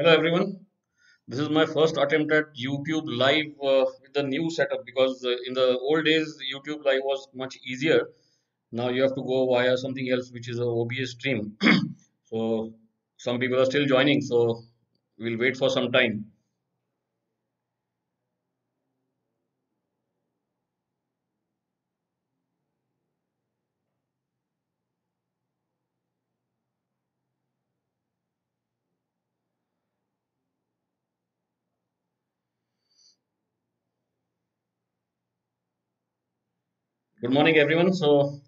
Hello everyone. This is my first attempt at YouTube Live uh, with the new setup because uh, in the old days YouTube Live was much easier. Now you have to go via something else which is a OBS stream. so some people are still joining, so we'll wait for some time. Good morning everyone. So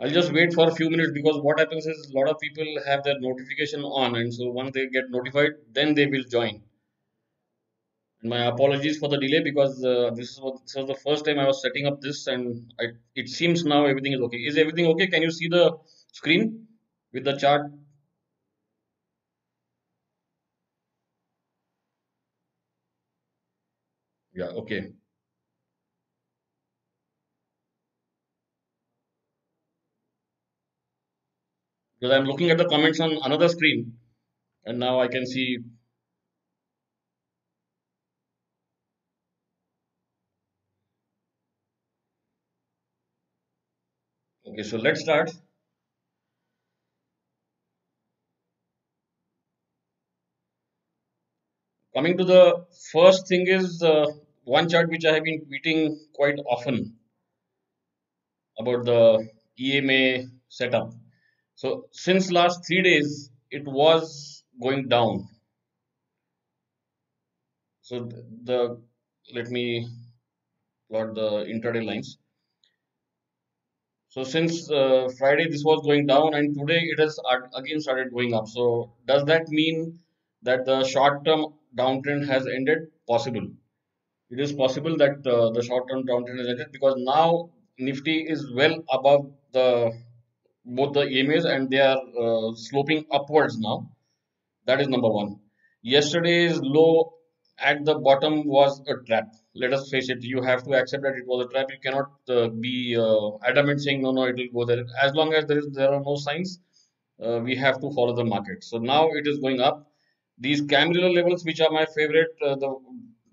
I'll just wait for a few minutes because what happens is a lot of people have their notification on and so once they get notified then they will join. And my apologies for the delay because uh, this is what this was the first time I was setting up this and I, it seems now everything is okay. Is everything okay? Can you see the screen with the chart? Yeah, okay. Because I'm looking at the comments on another screen and now I can see okay so let's start. Coming to the first thing is uh, one chart which I have been tweeting quite often about the EMA setup so since last three days it was going down so the, the let me plot the intraday lines so since uh, Friday this was going down and today it has again started going up. So does that mean that the short-term downtrend has ended? Possible. It is possible that uh, the short-term downtrend has ended because now Nifty is well above the both the EMAs and they are uh, sloping upwards now. That is number one. Yesterday's low at the bottom was a trap. Let us face it, you have to accept that it was a trap. You cannot uh, be uh, adamant saying no, no, it will go there. As long as there is there are no signs, uh, we have to follow the market. So now it is going up. These Camarilla levels, which are my favorite, uh, the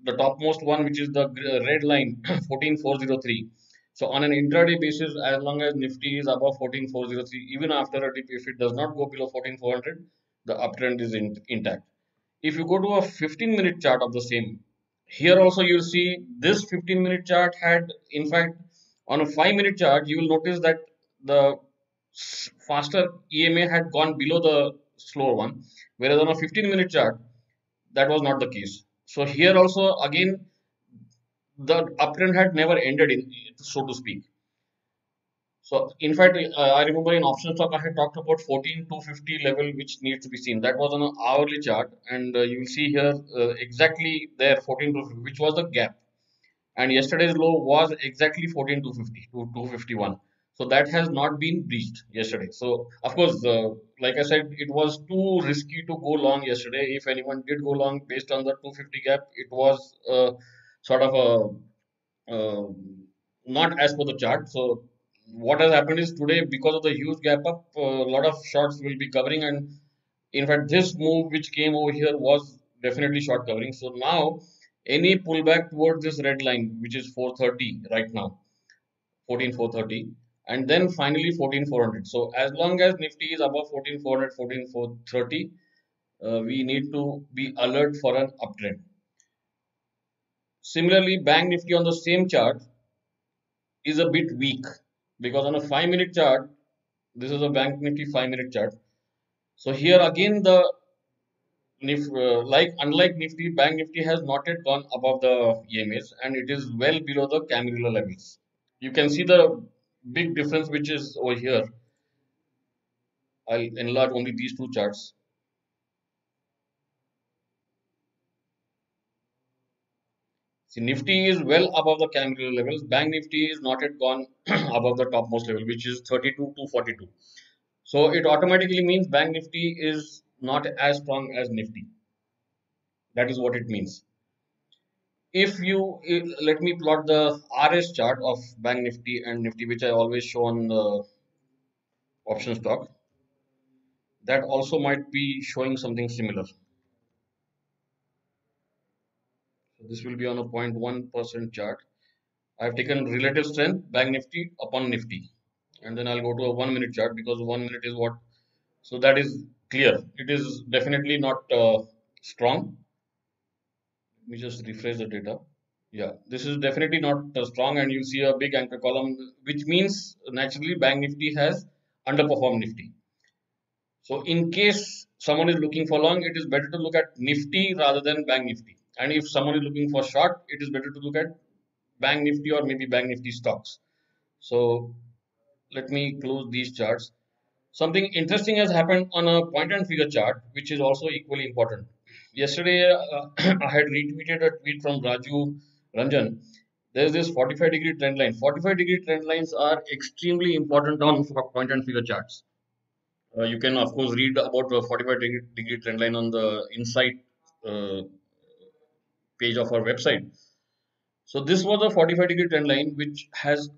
the topmost one, which is the red line, 14403. So on an intraday basis, as long as Nifty is above 14403, even after a dip, if it does not go below 14400, the uptrend is in, intact. If you go to a 15 minute chart of the same here also you'll see this 15 minute chart had in fact on a 5 minute chart you will notice that the faster EMA had gone below the slower one whereas on a 15 minute chart that was not the case. So here also again the uptrend had never ended in so to speak so in fact, uh, I remember in options talk I had talked about 14 to 50 level which needs to be seen. That was on an hourly chart, and uh, you will see here uh, exactly there 14250, which was the gap. And yesterday's low was exactly 14250 to 251. So that has not been breached yesterday. So of course, uh, like I said, it was too risky to go long yesterday. If anyone did go long based on the 250 gap, it was uh, sort of a uh, not as per the chart. So what has happened is today because of the huge gap up a uh, lot of shorts will be covering. And in fact this move which came over here was definitely short covering. So now any pullback towards this red line which is 430 right now 14430 and then finally 14400 so as long as nifty is above 14400 14430 uh, we need to be alert for an uptrend similarly bank nifty on the same chart is a bit weak because on a 5 minute chart this is a bank nifty 5 minute chart. So here again the uh, like unlike nifty bank nifty has not yet gone above the emas and it is well below the camarilla levels. You can see the big difference which is over here. I'll enlarge only these two charts See, Nifty is well above the Camarilla levels. Bank Nifty is not yet gone above the topmost level, which is 32 to 42. So it automatically means Bank Nifty is not as strong as Nifty. That is what it means. If you let me plot the RS chart of Bank Nifty and Nifty, which I always show on the options talk, that also might be showing something similar. So this will be on a 0.1% chart. I have taken relative strength, Bank Nifty upon Nifty. And then I'll go to a one minute chart because one minute is what. So that is clear. It is definitely not uh, strong. Let me just refresh the data. Yeah, this is definitely not uh, strong and you see a big anchor column, which means naturally Bank Nifty has underperformed Nifty. So in case someone is looking for long, it is better to look at Nifty rather than Bank Nifty. And if someone is looking for short, it is better to look at Bank Nifty or maybe Bank Nifty stocks. So let me close these charts. Something interesting has happened on a point and figure chart, which is also equally important. Yesterday, uh, I had retweeted a tweet from Raju Ranjan. There is this 45 degree trend line. 45 degree trend lines are extremely important on point and figure charts. Uh, you can, of course, read about the 45 degree, degree trend line on the Insight uh, page of our website. So this was a 45 degree trend line which has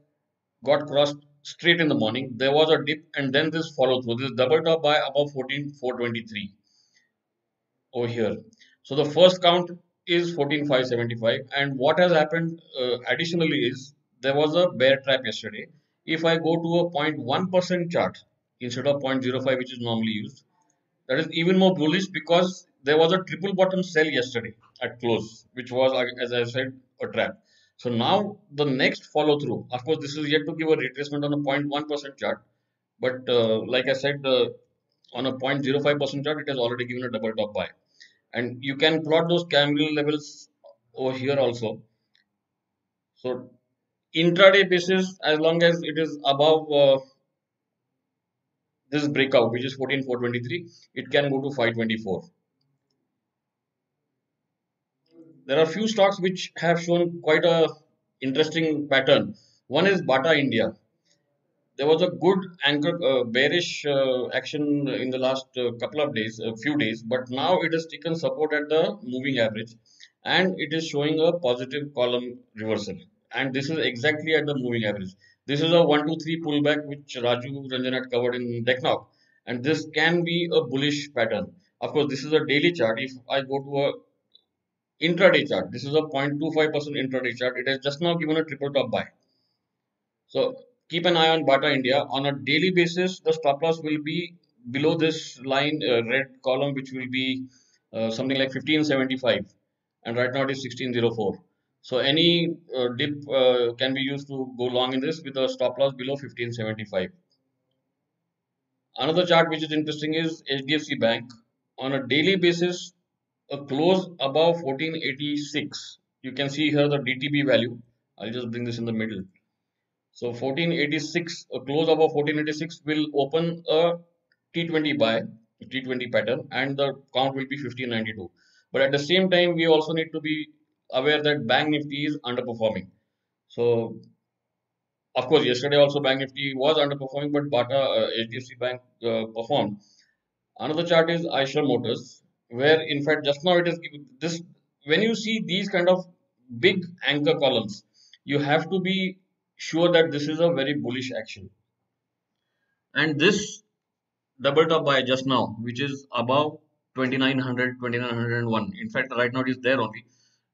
got crossed straight in the morning. There was a dip and then this follow through. This double top by above 14423 over here. So the first count is 14575 and what has happened uh, additionally is there was a bear trap yesterday. If I go to a 0.1% chart instead of 0.05 which is normally used, that is even more bullish because there was a triple bottom sell yesterday at close, which was, as I said, a trap. So now the next follow through, of course, this is yet to give a retracement on a 0.1% chart, but uh, like I said, uh, on a 0.05% chart, it has already given a double top buy. And you can plot those candle levels over here also. So intraday basis, as long as it is above uh, this breakout, which is 14423, it can go to 524. There are few stocks which have shown quite a interesting pattern. One is Bata India. There was a good anchor uh, bearish uh, action in the last uh, couple of days, a few days, but now it has taken support at the moving average and it is showing a positive column reversal. And this is exactly at the moving average. This is a 1, 2, 3 pullback which Raju Ranjan had covered in TechNoc. And this can be a bullish pattern. Of course, this is a daily chart. If I go to a intraday chart. This is a 0.25% intraday chart. It has just now given a triple top buy. So keep an eye on Bata India. On a daily basis, the stop loss will be below this line, uh, red column, which will be uh, something like 1575. And right now it is 1604. So any uh, dip uh, can be used to go long in this with a stop loss below 1575. Another chart which is interesting is HDFC Bank. On a daily basis, a close above 1486 you can see here the DTB value. I'll just bring this in the middle. So 1486 a close above 1486 will open a T20 buy T20 pattern and the count will be 1592 but at the same time we also need to be aware that bank nifty is underperforming. So of course yesterday also bank nifty was underperforming but bata uh, hdfc bank uh, performed. Another chart is Eicher motors where in fact just now it is this when you see these kind of big anchor columns you have to be sure that this is a very bullish action. And this double top buy just now which is above 2900 2901 in fact right now it is there only.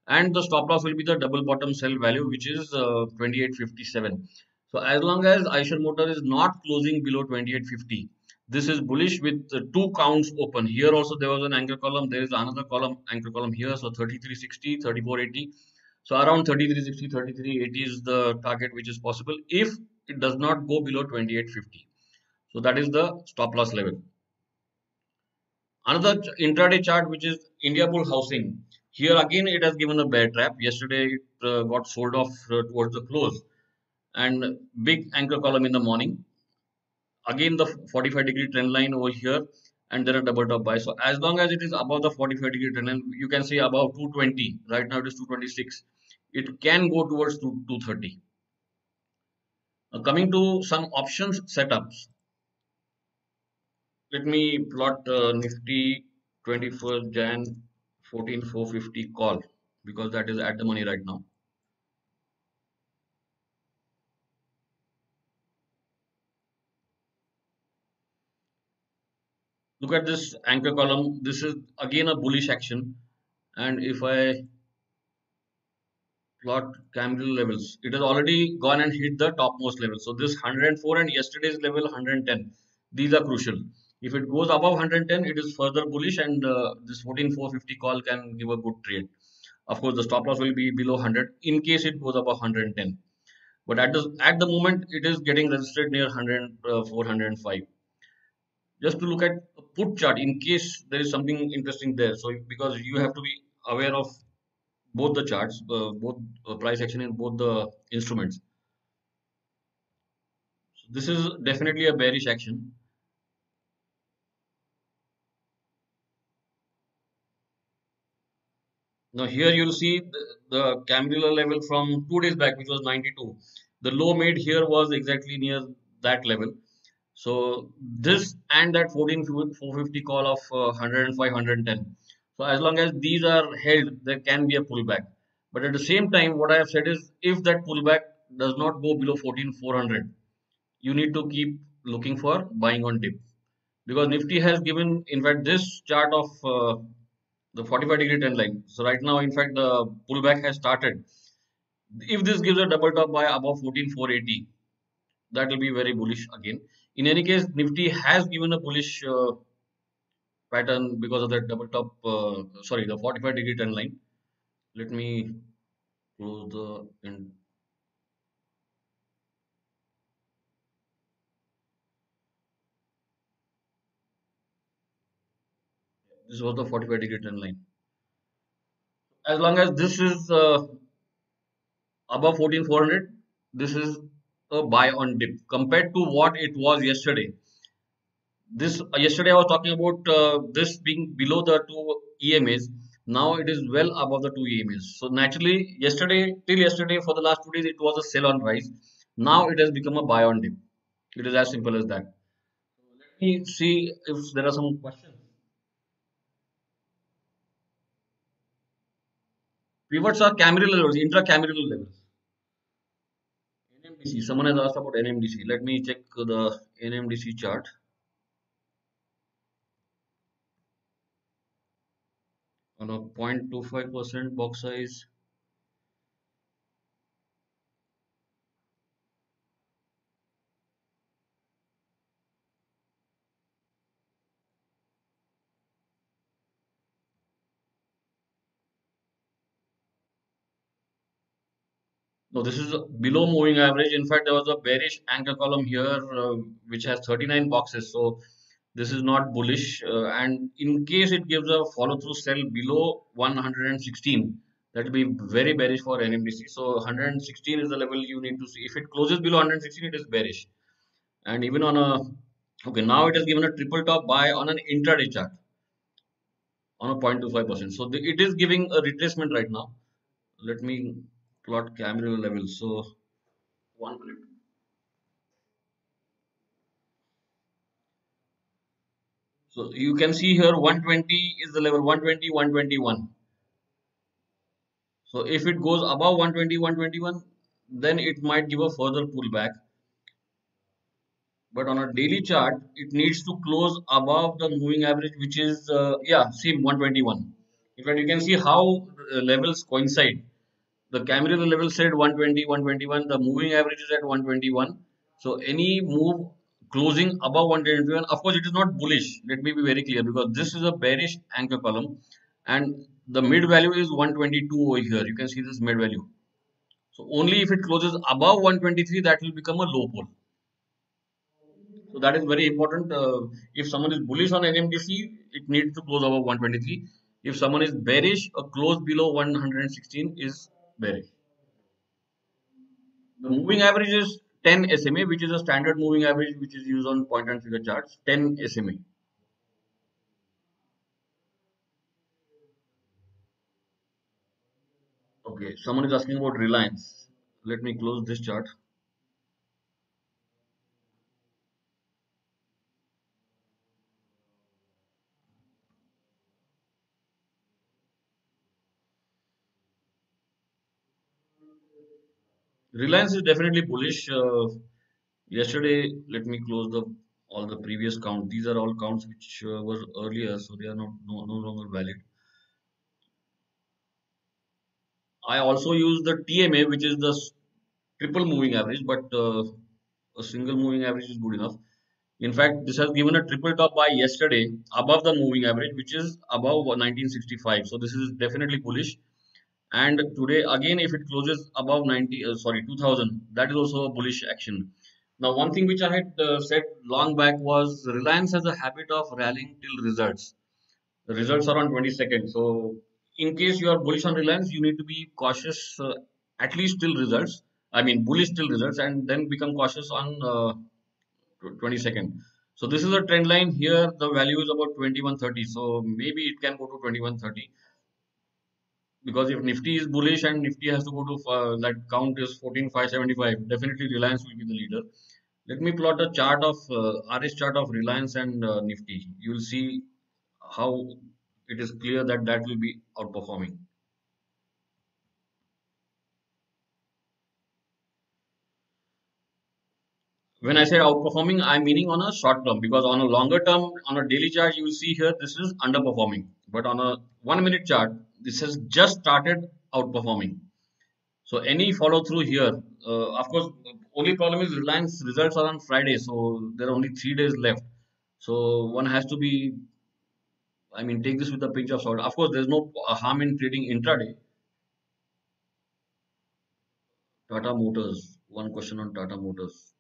And the stop loss will be the double bottom sell value which is uh, 2857 so as long as Eicher motor is not closing below 2850 this is bullish with two counts open. Here also there was an anchor column there is another column anchor column here so 3360 3480 so around 3360 3380 is the target which is possible if it does not go below 2850 so that is the stop loss level. Another intraday chart which is india bull housing. Here again it has given a bear trap. Yesterday it uh, got sold off uh, towards the close. And big anchor column in the morning again the 45 degree trend line over here and then a double top buy so as long as it is above the 45 degree trend you can see above 220 right now it is 226 it can go towards 230 now coming to some options setups. Let me plot uh, nifty 21st jan 14450 call because that is at the money right now look at this anchor column this is again a bullish action and if I plot candle levels. It has already gone and hit the topmost level. So this 104 and yesterday's level 110. These are crucial. If it goes above 110, it is further bullish and uh, this 14450 call can give a good trade. Of course, the stop loss will be below 100 in case it goes above 110. But at the, at the moment, it is getting registered near 100, uh, 405. Just to look at put chart in case there is something interesting there. So because you have to be aware of both the charts, uh, both uh, price action and both the instruments. So this is definitely a bearish action. Now here you'll see the, the level from two days back, which was 92. The low made here was exactly near that level. So this and that 14 450 call of uh, 105, 110. So as long as these are held, there can be a pullback. But at the same time, what I have said is if that pullback does not go below 14400, you need to keep looking for buying on dip. Because Nifty has given, in fact, this chart of uh, the 45 degree trend line. So right now, in fact, the pullback has started. If this gives a double top by above 14480, that will be very bullish again. In any case, Nifty has given a bullish uh, pattern because of that double top, uh, sorry, the 45 degree trend line. Let me close the end. This was the 45 degree trend line. As long as this is uh, above 14400, this is a buy on dip compared to what it was yesterday. This uh, yesterday I was talking about uh, this being below the two EMAs. Now it is well above the two EMAs. So naturally, yesterday till yesterday for the last two days it was a sell on rise. Now it has become a buy on dip. It is as simple as that. Let me see if there are some questions. Pivots are Camarilla levels, intra-Camarilla levels. NMDC. Someone has asked about NMDC. Let me check the NMDC chart. On a 0.25% box size. No, this is below moving average. In fact, there was a bearish anchor column here, uh, which has 39 boxes. So this is not bullish. Uh, and in case it gives a follow through sell below 116, that will be very bearish for NMDC. So 116 is the level you need to see. If it closes below 116, it is bearish. And even on a, okay, now it has given a triple top buy on an intraday chart on a 0.25%. So the, it is giving a retracement right now. Let me plot camera level. So one minute. So you can see here 120 is the level 120, 121. So if it goes above 120, 121, then it might give a further pullback. But on a daily chart, it needs to close above the moving average, which is, uh, yeah, same 121. In fact, you can see how levels coincide the Camarilla level said 120 121 the moving average is at 121 so any move closing above 121 of course it is not bullish. Let me be very clear because this is a bearish anchor column and the mid value is 122 over here. You can see this mid value. So only if it closes above 123 that will become a low pole. So that is very important. Uh, if someone is bullish on NMDC it needs to close above 123 if someone is bearish a close below 116 is The moving average is 10 SMA, which is a standard moving average which is used on point and figure charts. 10 SMA. Okay, someone is asking about Reliance. Let me close this chart. Reliance is definitely bullish. Uh, yesterday, let me close the all the previous count. These are all counts which uh, were earlier, so they are not no, no longer valid. I also use the TMA, which is the triple moving average, but uh, a single moving average is good enough. In fact, this has given a triple top by yesterday above the moving average, which is above 1965. So this is definitely bullish. And today again, if it closes above 90, uh, sorry, 2000, that is also a bullish action. Now, one thing which I had uh, said long back was Reliance has a habit of rallying till results. The results are on 22nd. So in case you are bullish on Reliance, you need to be cautious uh, at least till results. I mean, bullish till results, and then become cautious on uh, 22nd. So this is a trend line here. The value is about 2130. So maybe it can go to 2130 because if Nifty is bullish and Nifty has to go to uh, that count is 14575, definitely Reliance will be the leader. Let me plot a chart of uh, RS chart of Reliance and uh, Nifty. You will see how it is clear that that will be outperforming. when I say outperforming, I'm meaning on a short term because on a longer term, on a daily chart, you will see here this is underperforming. But on a one minute chart, this has just started outperforming. So any follow through here, uh, of course, only problem is Reliance results are on Friday, so there are only three days left. So one has to be, I mean, take this with a pinch of salt. Of course, there's no harm in trading intraday. Tata Motors. One question on Tata Motors.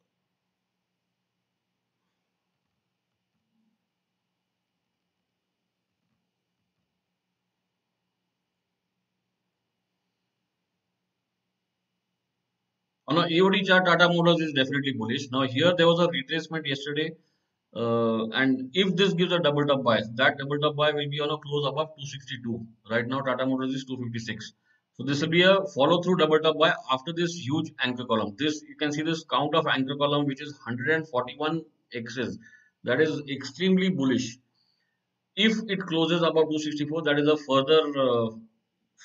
On a EOD chart, Tata Motors is definitely bullish. Now here there was a retracement yesterday. Uh, and if this gives a double top buy, that double top buy will be on a close above 262. Right now Tata Motors is 256. So this will be a follow through double top buy after this huge anchor column. This you can see this count of anchor column which is 141 x's. That is extremely bullish. If it closes above 264, that is a further uh,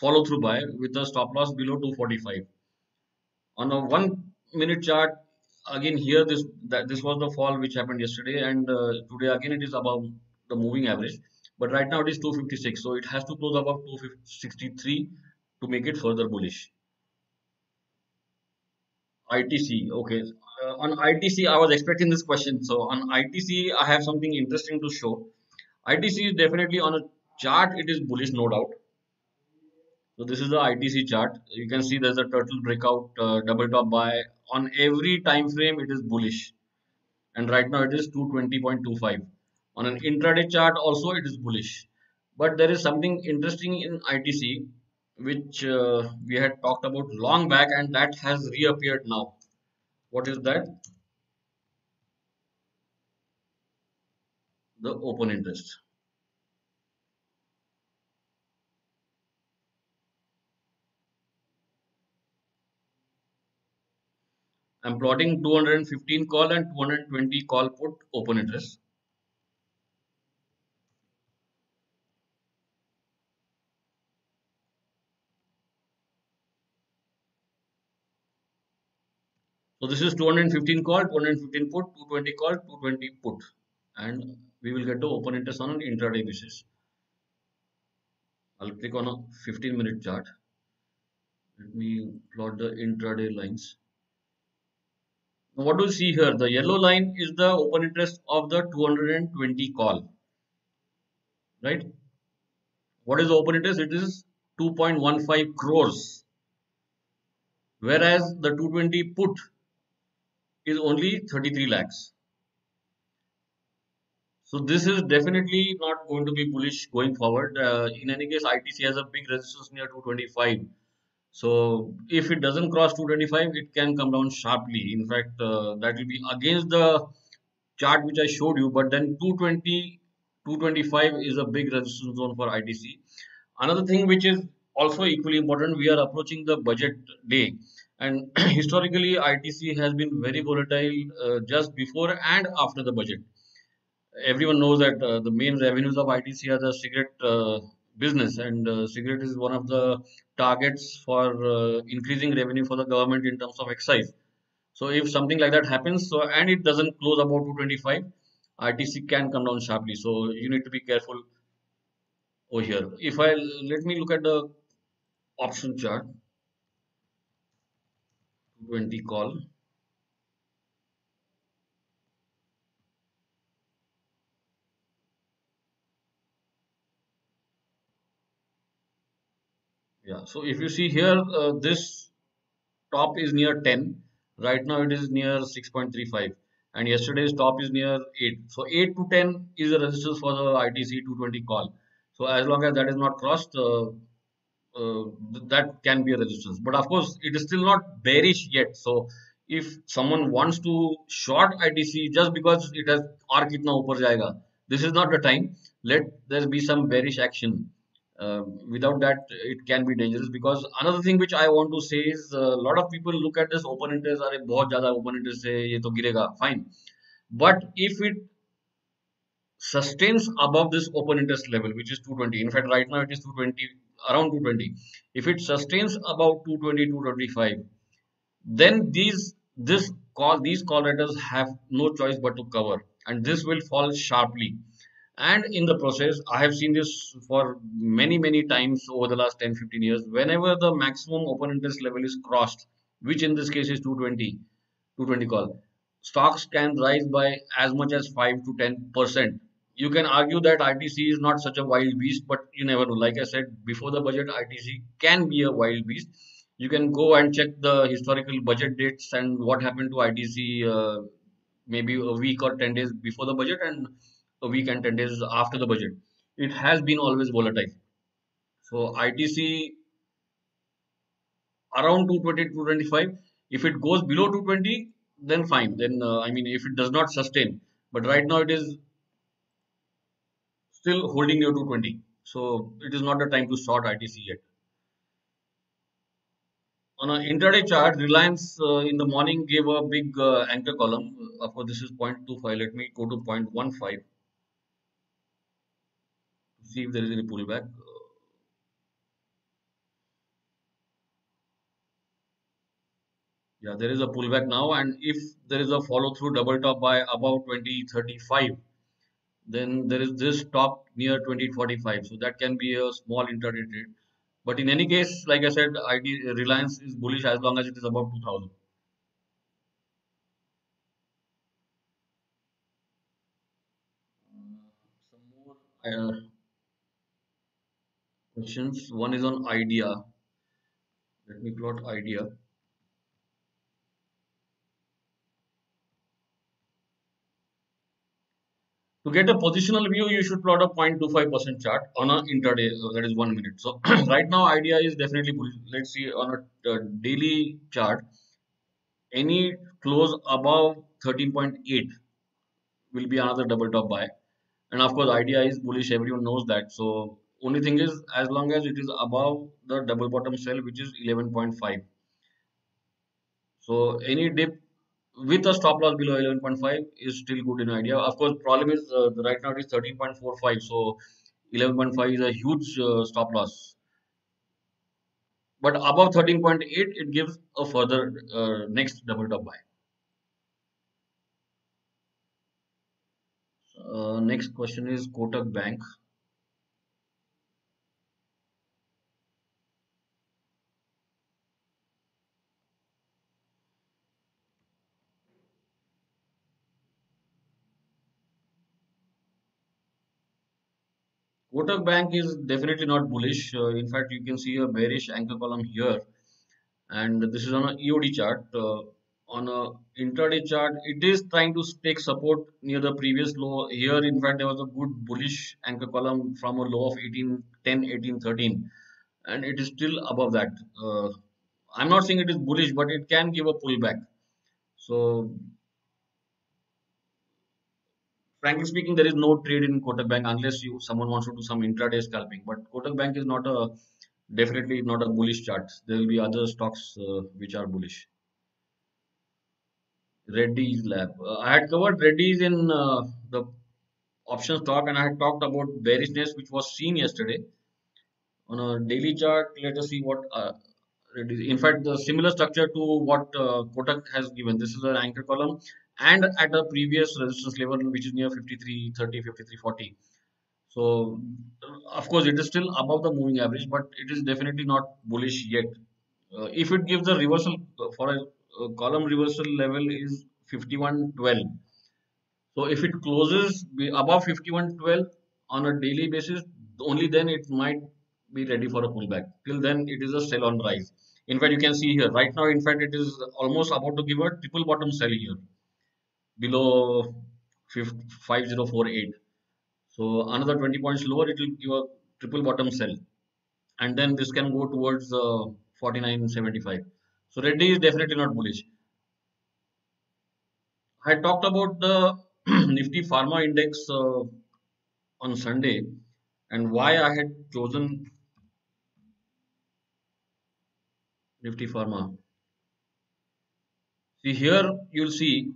follow through buy with a stop loss below 245 on a one minute chart again here this that this was the fall which happened yesterday and uh, today again it is above the moving average. But right now it is 256 so it has to close above 263 to make it further bullish. Itc okay. Uh, on itc i was expecting this question so on itc i have something interesting to show. Itc is definitely on a chart it is bullish no doubt so this is the ITC chart. You can see there's a turtle breakout, uh, double top buy. On every time frame, it is bullish. And right now it is 220.25. On an intraday chart also it is bullish. But there is something interesting in ITC which uh, we had talked about long back and that has reappeared now. What is that? The open interest. I'm plotting 215 call and 220 call put open interest. So this is 215 call, 215 put, 220 call, 220 put. And we will get the open interest on an intraday basis. I'll click on a 15 minute chart. Let me plot the intraday lines what do you see here? The yellow line is the open interest of the 220 call. Right? What is open interest? It is 2.15 crores. Whereas the 220 put is only 33 lakhs. So this is definitely not going to be bullish going forward. Uh, in any case, ITC has a big resistance near 225 so if it doesn't cross 225, it can come down sharply. In fact, uh, that will be against the chart which I showed you. But then 220, 225 is a big resistance zone for ITC. Another thing which is also equally important, we are approaching the budget day. And historically, ITC has been very volatile uh, just before and after the budget. Everyone knows that uh, the main revenues of ITC are the cigarette uh, business. And uh, cigarette is one of the targets for uh, increasing revenue for the government in terms of excise. So if something like that happens so and it doesn't close above 225 itc can come down sharply. So you need to be careful over here. If i let me look at the option chart. 20 call. Yeah, so if you see here, uh, this top is near 10. Right now it is near 6.35 and yesterday's top is near 8. So 8 to 10 is the resistance for the ITC 220 call. So as long as that is not crossed, uh, uh, that can be a resistance. But of course, it is still not bearish yet. So if someone wants to short ITC just because it has arc itna upar jayega, this is not the time. Let there be some bearish action uh, without that it can be dangerous because another thing which i want to say is a uh, lot of people look at this open interest are bahut zyada open interest hai ye to girega fine. But if it sustains above this open interest level which is 220 in fact right now it is 220 around 220 if it sustains about 220 225 then these this call these call writers have no choice but to cover and this will fall sharply and in the process i have seen this for many many times over the last 10 15 years. Whenever the maximum open interest level is crossed which in this case is 220 220 call stocks can rise by as much as 5 to 10 percent. You can argue that itc is not such a wild beast but you never know. Like i said before the budget itc can be a wild beast. You can go and check the historical budget dates and what happened to itc uh, maybe a week or 10 days before the budget and a week and 10 days after the budget. It has been always volatile. So ITC around 220 225. If it goes below 220, then fine. Then uh, I mean, if it does not sustain, but right now it is still holding near 220. So it is not the time to short ITC yet. On an intraday chart, Reliance uh, in the morning gave a big uh, anchor column. Of course, this is 0.25. Let me go to 0.15 see if there is any pullback. Yeah, there is a pullback now, and if there is a follow through double top by about 2035, then there is this top near 2045. So that can be a small intraday trade. But in any case, like I said, ID Reliance is bullish as long as it is above 2000. some more. Uh, questions. One is on idea. Let me plot idea. To get a positional view, you should plot a 0.25% chart on an intraday, uh, that is one minute. So right now, idea is definitely bullish. Let's see on a uh, daily chart, any close above 13.8 will be another double top buy. And of course, idea is bullish. Everyone knows that. So only thing is as long as it is above the double bottom cell which is 11.5 so any dip with a stop loss below 11.5 is still good in idea. Of course problem is uh, right now it is 13.45 so 11.5 is a huge uh, stop loss. But above 13.8 it gives a further uh, next double top buy. Uh, next question is kotak bank Kotak Bank is definitely not bullish. Uh, in fact, you can see a bearish anchor column here. And this is on a EOD chart. Uh, on a intraday chart, it is trying to take support near the previous low. Here, in fact, there was a good bullish anchor column from a low of 18, 10, 18, 13. And it is still above that. Uh, I'm not saying it is bullish, but it can give a pullback. So frankly speaking, there is no trade in Kotak Bank unless you someone wants to do some intraday scalping. But Kotak Bank is not a definitely not a bullish chart. There will be other stocks uh, which are bullish. Reddy's Lab. Uh, I had covered Reddy's in uh, the options talk, and I had talked about bearishness which was seen yesterday on a daily chart. Let us see what uh. In fact, the similar structure to what uh, Kotak has given. This is an anchor column and at a previous resistance level which is near 53 30 53 40 so of course it is still above the moving average but it is definitely not bullish yet. Uh, if it gives a reversal for a uh, column reversal level is 5112 so if it closes above 5112 on a daily basis only then it might be ready for a pullback. Till then it is a sell on rise. In fact you can see here right now in fact it is almost about to give a triple bottom sell here below 5048 so another 20 points lower it will give a triple bottom sell. And then this can go towards uh, 49.75 so reddy is definitely not bullish. I talked about the nifty pharma index uh, on sunday and why i had chosen nifty pharma. See here you'll see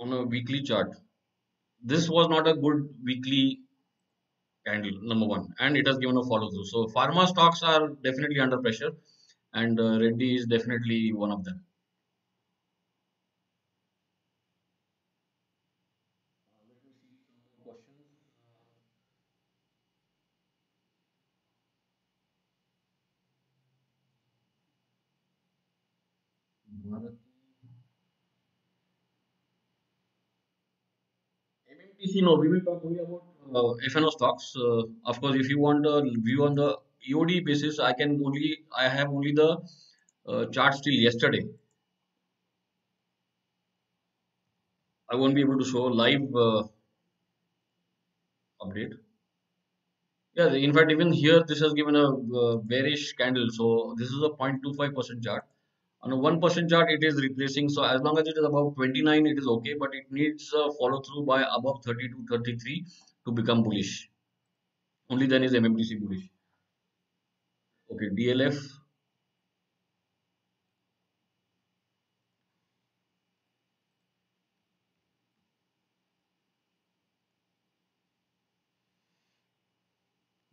on a weekly chart. This was not a good weekly candle number one and it has given a follow through. So pharma stocks are definitely under pressure and uh, reddy is definitely one of them MMTC, no, we will talk only about uh, FNO stocks. Uh, of course, if you want a view on the EOD basis, I can only, I have only the uh, charts till yesterday. I won't be able to show live uh, update. Yeah, in fact, even here, this has given a uh, bearish candle. So this is a 0.25% chart on a 1% chart it is replacing so as long as it is above 29 it is okay but it needs a follow through by above 32 33 to become bullish. Only then is mmtc bullish. Okay dlf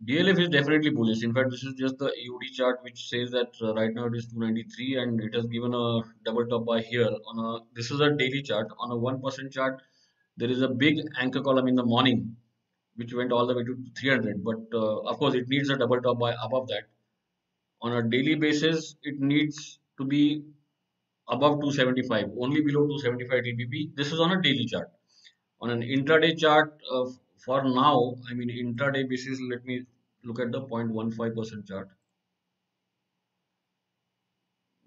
DLF is definitely bullish. In fact, this is just the EOD chart which says that uh, right now it is 293 and it has given a double top buy here on a this is a daily chart. On a 1% chart there is a big anchor column in the morning which went all the way to 300 but uh, of course it needs a double top buy above that. On a daily basis it needs to be above 275 only below 275 TPP this is on a daily chart. On an intraday chart uh, for now I mean intraday basis let me look at the 0.15% chart.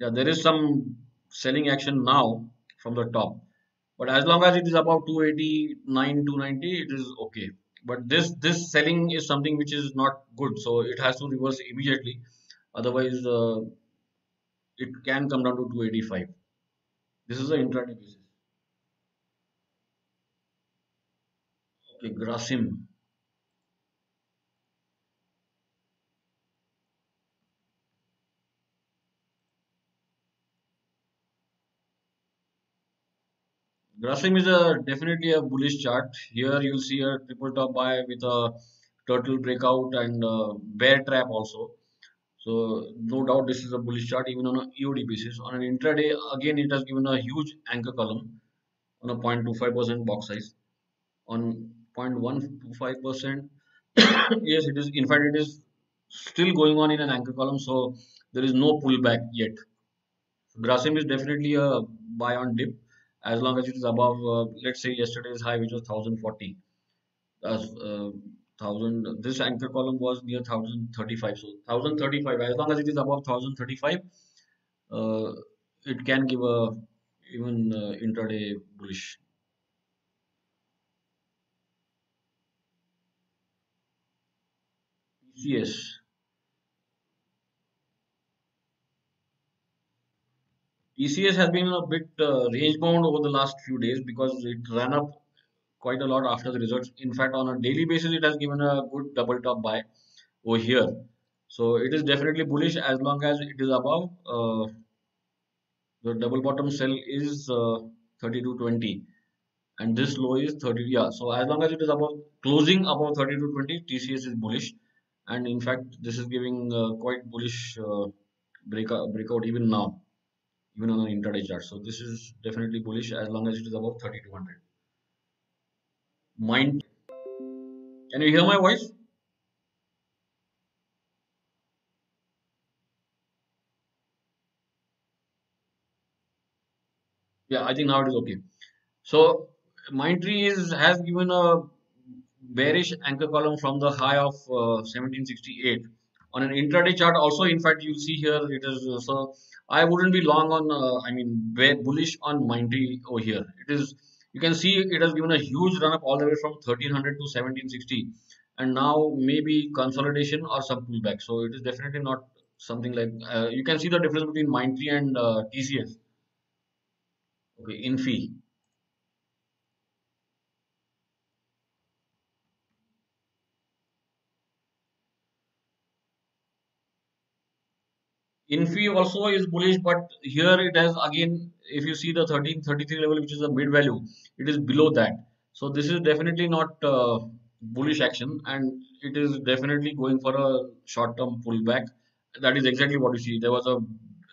Yeah, there is some selling action now from the top. But as long as it is about 289, 290, it is okay. But this this selling is something which is not good. So it has to reverse immediately. Otherwise, uh, it can come down to 285. This is the intraday basis. Okay, Grasim. Grasim is a definitely a bullish chart. Here you'll see a triple top buy with a turtle breakout and bear trap also. So no doubt this is a bullish chart even on an EOD basis. On an intraday, again it has given a huge anchor column on a 0.25% box size. On 0.125%, yes, it is. In fact, it is still going on in an anchor column, so there is no pullback yet. Grasim is definitely a buy on dip as long as it is above uh, let's say yesterday's high which was 1040 as uh, 1000 this anchor column was near 1035 so 1035 as long as it is above 1035 uh, it can give a even uh, intraday bullish. TCS TCS has been a bit uh, range bound over the last few days because it ran up quite a lot after the results. In fact, on a daily basis, it has given a good double top buy over here. So it is definitely bullish as long as it is above uh, the double bottom sell is uh, 3220 and this low is 30 yeah so as long as it is above closing above 3220 tcs is bullish and in fact this is giving uh, quite bullish uh, breakout breakout even now even on an intraday chart. So this is definitely bullish as long as it is above 3200. Mind. Can you hear my voice? Yeah, I think now it is okay. So Mindtree is has given a bearish anchor column from the high of uh, 1768 on an intraday chart also in fact you'll see here it is uh, so i wouldn't be long on uh, i mean bullish on Mindtree over here. It is you can see it has given a huge run up all the way from 1300 to 1760 and now maybe consolidation or some pullback. So it is definitely not something like uh, you can see the difference between Mindtree and uh, TCS okay Infy Infy also is bullish, but here it has again, if you see the 1333 level, which is a mid value, it is below that. So this is definitely not uh, bullish action, and it is definitely going for a short-term pullback. That is exactly what you see. There was a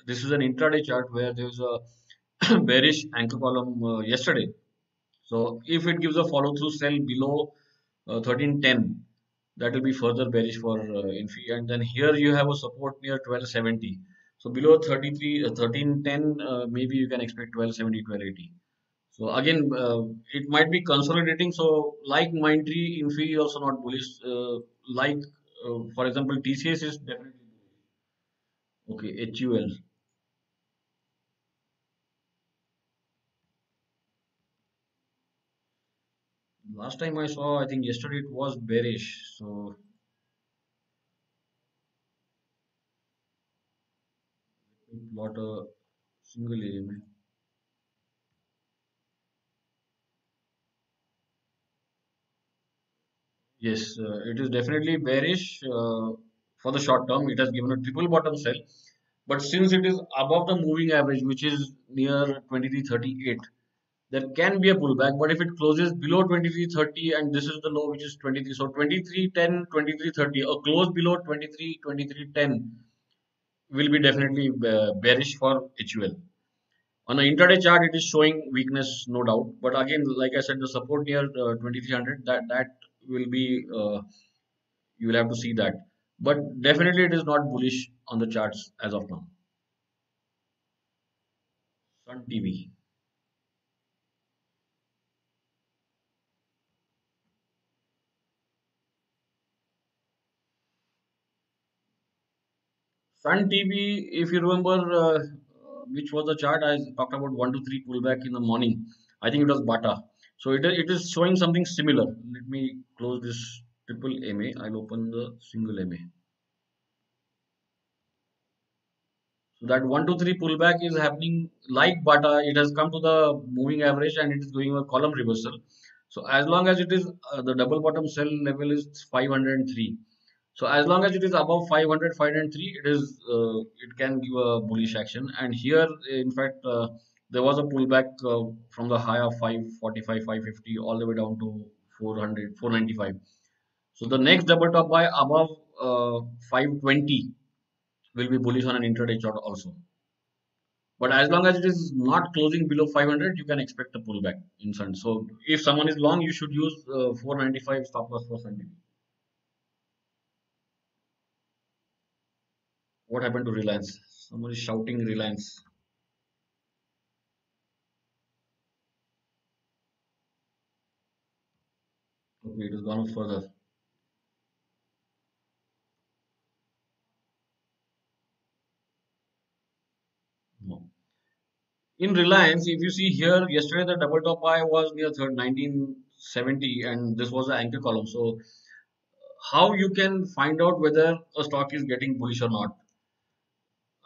this is an intraday chart where there was a bearish anchor column uh, yesterday. So if it gives a follow-through sell below uh, 1310 that will be further bearish for uh, Infy. And then here you have a support near 1270. So below 33, uh, 1310, uh, maybe you can expect 1270, 1280. So again, uh, it might be consolidating. So like Mindtree, Infy is also not bullish. Uh, like, uh, for example, TCS is definitely. Okay, HUL. Last time I saw, I think yesterday it was bearish. So plot a single EMA. Yes, uh, it is definitely bearish uh, for the short term. It has given a triple bottom sell, but since it is above the moving average, which is near 2338, there can be a pullback but if it closes below 2330 and this is the low which is 23 so 2310 2330 a close below 23 2310 will be definitely uh, bearish for HUL on an intraday chart it is showing weakness no doubt but again like I said the support near uh, 2300 that that will be uh, you will have to see that. But definitely it is not bullish on the charts as of now. Sun TV Sun TV, if you remember, uh, which was the chart I talked about one to three pullback in the morning. I think it was Bata. So it, it is showing something similar. Let me close this triple MA. I'll open the single MA. So that one to three pullback is happening like Bata. It has come to the moving average and it is doing a column reversal. So as long as it is uh, the double bottom sell level is 503 so as long as it is above 500, 503, it is uh, it can give a bullish action. And here, in fact, uh, there was a pullback uh, from the high of 545, 550 all the way down to 400, 495. So the next double top buy above uh, 520 will be bullish on an intraday chart also. But as long as it is not closing below 500, you can expect a pullback in Sun. So if someone is long, you should use uh, 495 stop loss for Sun What happened to Reliance? Is shouting Reliance. Okay, it has gone further. In Reliance, if you see here, yesterday the double top buy was near third 1970 and this was the anchor column. So how you can find out whether a stock is getting bullish or not?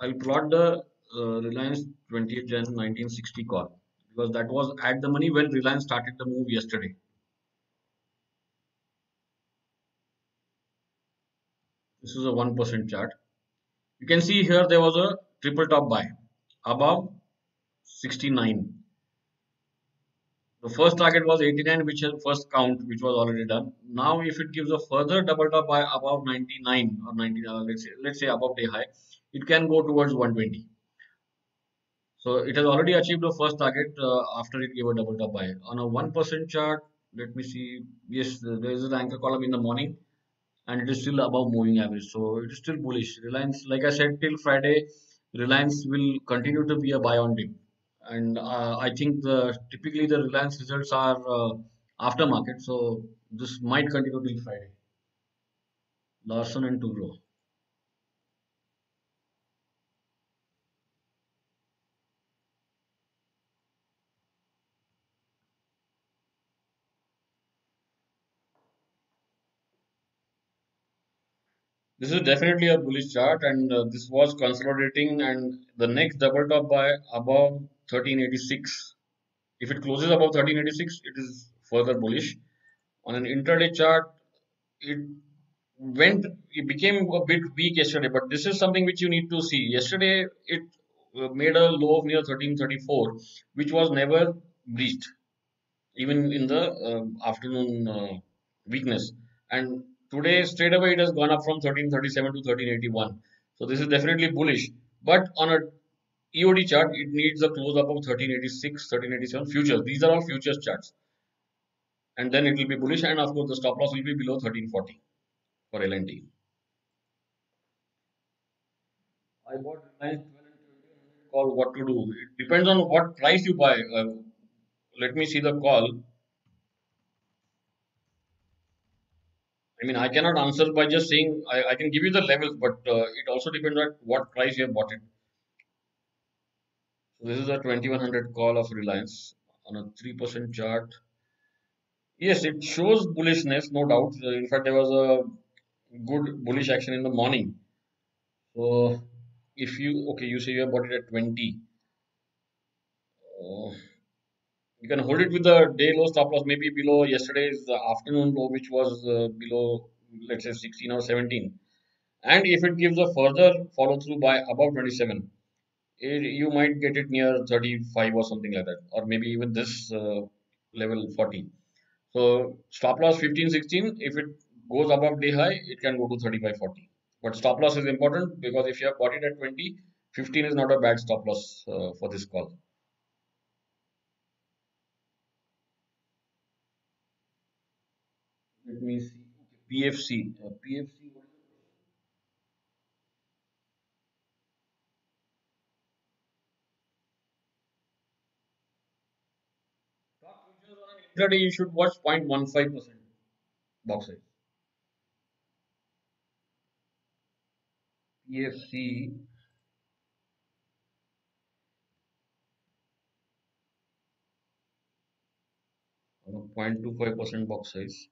I'll plot the uh, Reliance 20th Jan 1960 call because that was at the money when Reliance started the move yesterday. This is a 1% chart. You can see here there was a triple top buy above 69. The first target was 89, which is first count, which was already done. Now, if it gives a further double top buy above 99 or 90, uh, let's say, let's say above day high, it can go towards 120. So it has already achieved the first target uh, after it gave a double top buy. On a 1% chart, let me see. Yes, there is an anchor column in the morning and it is still above moving average. So it is still bullish. Reliance, like I said, till Friday, Reliance will continue to be a buy on dip. and uh, I think the typically the Reliance results are uh, aftermarket, so this might continue till Friday. Larsen and Toubro. This is definitely a bullish chart, and uh, this was consolidating, and the next double top buy above 1386. If it closes above 1386, it is further bullish. On an intraday chart, it went, it became a bit weak yesterday, but this is something which you need to see. Yesterday, it uh, made a low of near 1334, which was never breached, even in the uh, afternoon uh, weakness. And today, straight away, it has gone up from 1337 to 1381. So this is definitely bullish. But on a EOD chart, it needs a close up of 1386, 1387 futures. These are all futures charts. And then it will be bullish. And of course, the stop loss will be below 1340 for L&T. I bought Reliance 12 call what to do. It depends on what price you buy. Uh, let me see the call. I mean, I cannot answer by just saying I, I can give you the levels, but uh, it also depends on what price you have bought it. So this is a 2100 call of Reliance on a 3% chart. Yes, it shows bullishness, no doubt. Uh, in fact, there was a good bullish action in the morning. So if you okay, you say you have bought it at 20. Uh, you can hold it with the day low stop loss, maybe below yesterday's afternoon low, which was uh, below, let's say 16 or 17. And if it gives a further follow through buy above 27, it, you might get it near 35 or something like that, or maybe even this uh, level 40. So stop loss 15, 16. If it goes above day high, it can go to 35, 40. But stop loss is important because if you have bought it at 20, 15 is not a bad stop loss uh, for this call. PFC. Uh, PFC. Intraday, you should watch 0.15% box size. PFC on a 0.25% box size.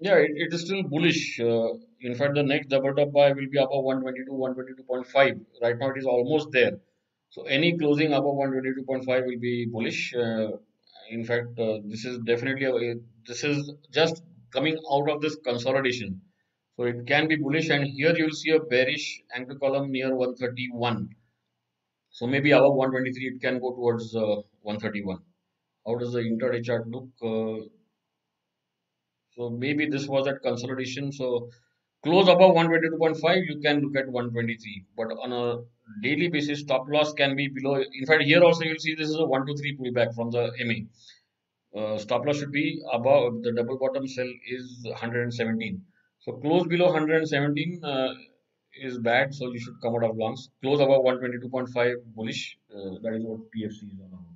Yeah, it, it is still bullish. Uh, in fact, the next double top buy will be above 122, 122.5. Right now, it is almost there. So any closing above 122.5 will be bullish. Uh, in fact, uh, this is definitely a, this is just coming out of this consolidation. So it can be bullish, and here you will see a bearish anchor column near 131. So maybe above 123, it can go towards uh, 131. How does the intraday chart look? So maybe this was at consolidation. So close above 122.5, you can look at 123. But on a daily basis, stop loss can be below. In fact, here also you'll see this is a 123 pullback from the MA. Uh, stop loss should be above the double bottom sell is 117. So close below 117 uh, is bad, so you should come out of longs. Close above 122.5 bullish. Uh, that is what PFC is all about.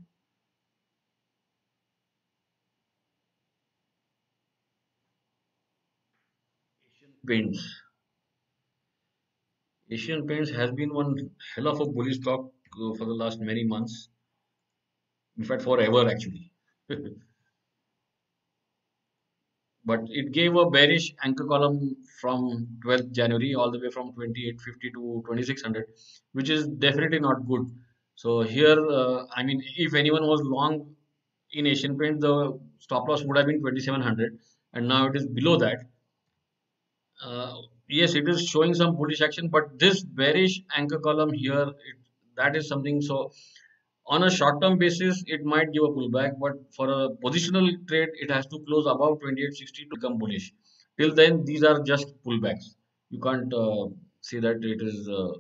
Asian Paints. Asian Paints has been one hell of a bullish stock uh, for the last many months. In fact, forever actually. but it gave a bearish anchor column from 12th January all the way from 2850 to 2600, which is definitely not good. So here, uh, I mean, if anyone was long in Asian Paint, the stop loss would have been 2700, and now it is below that. Uh, yes, it is showing some bullish action, but this bearish anchor column here, it, that is something. So on a short term basis, it might give a pullback, but for a positional trade, it has to close above 2860 to become bullish. Till then, these are just pullbacks. You can't uh, say that it is uh,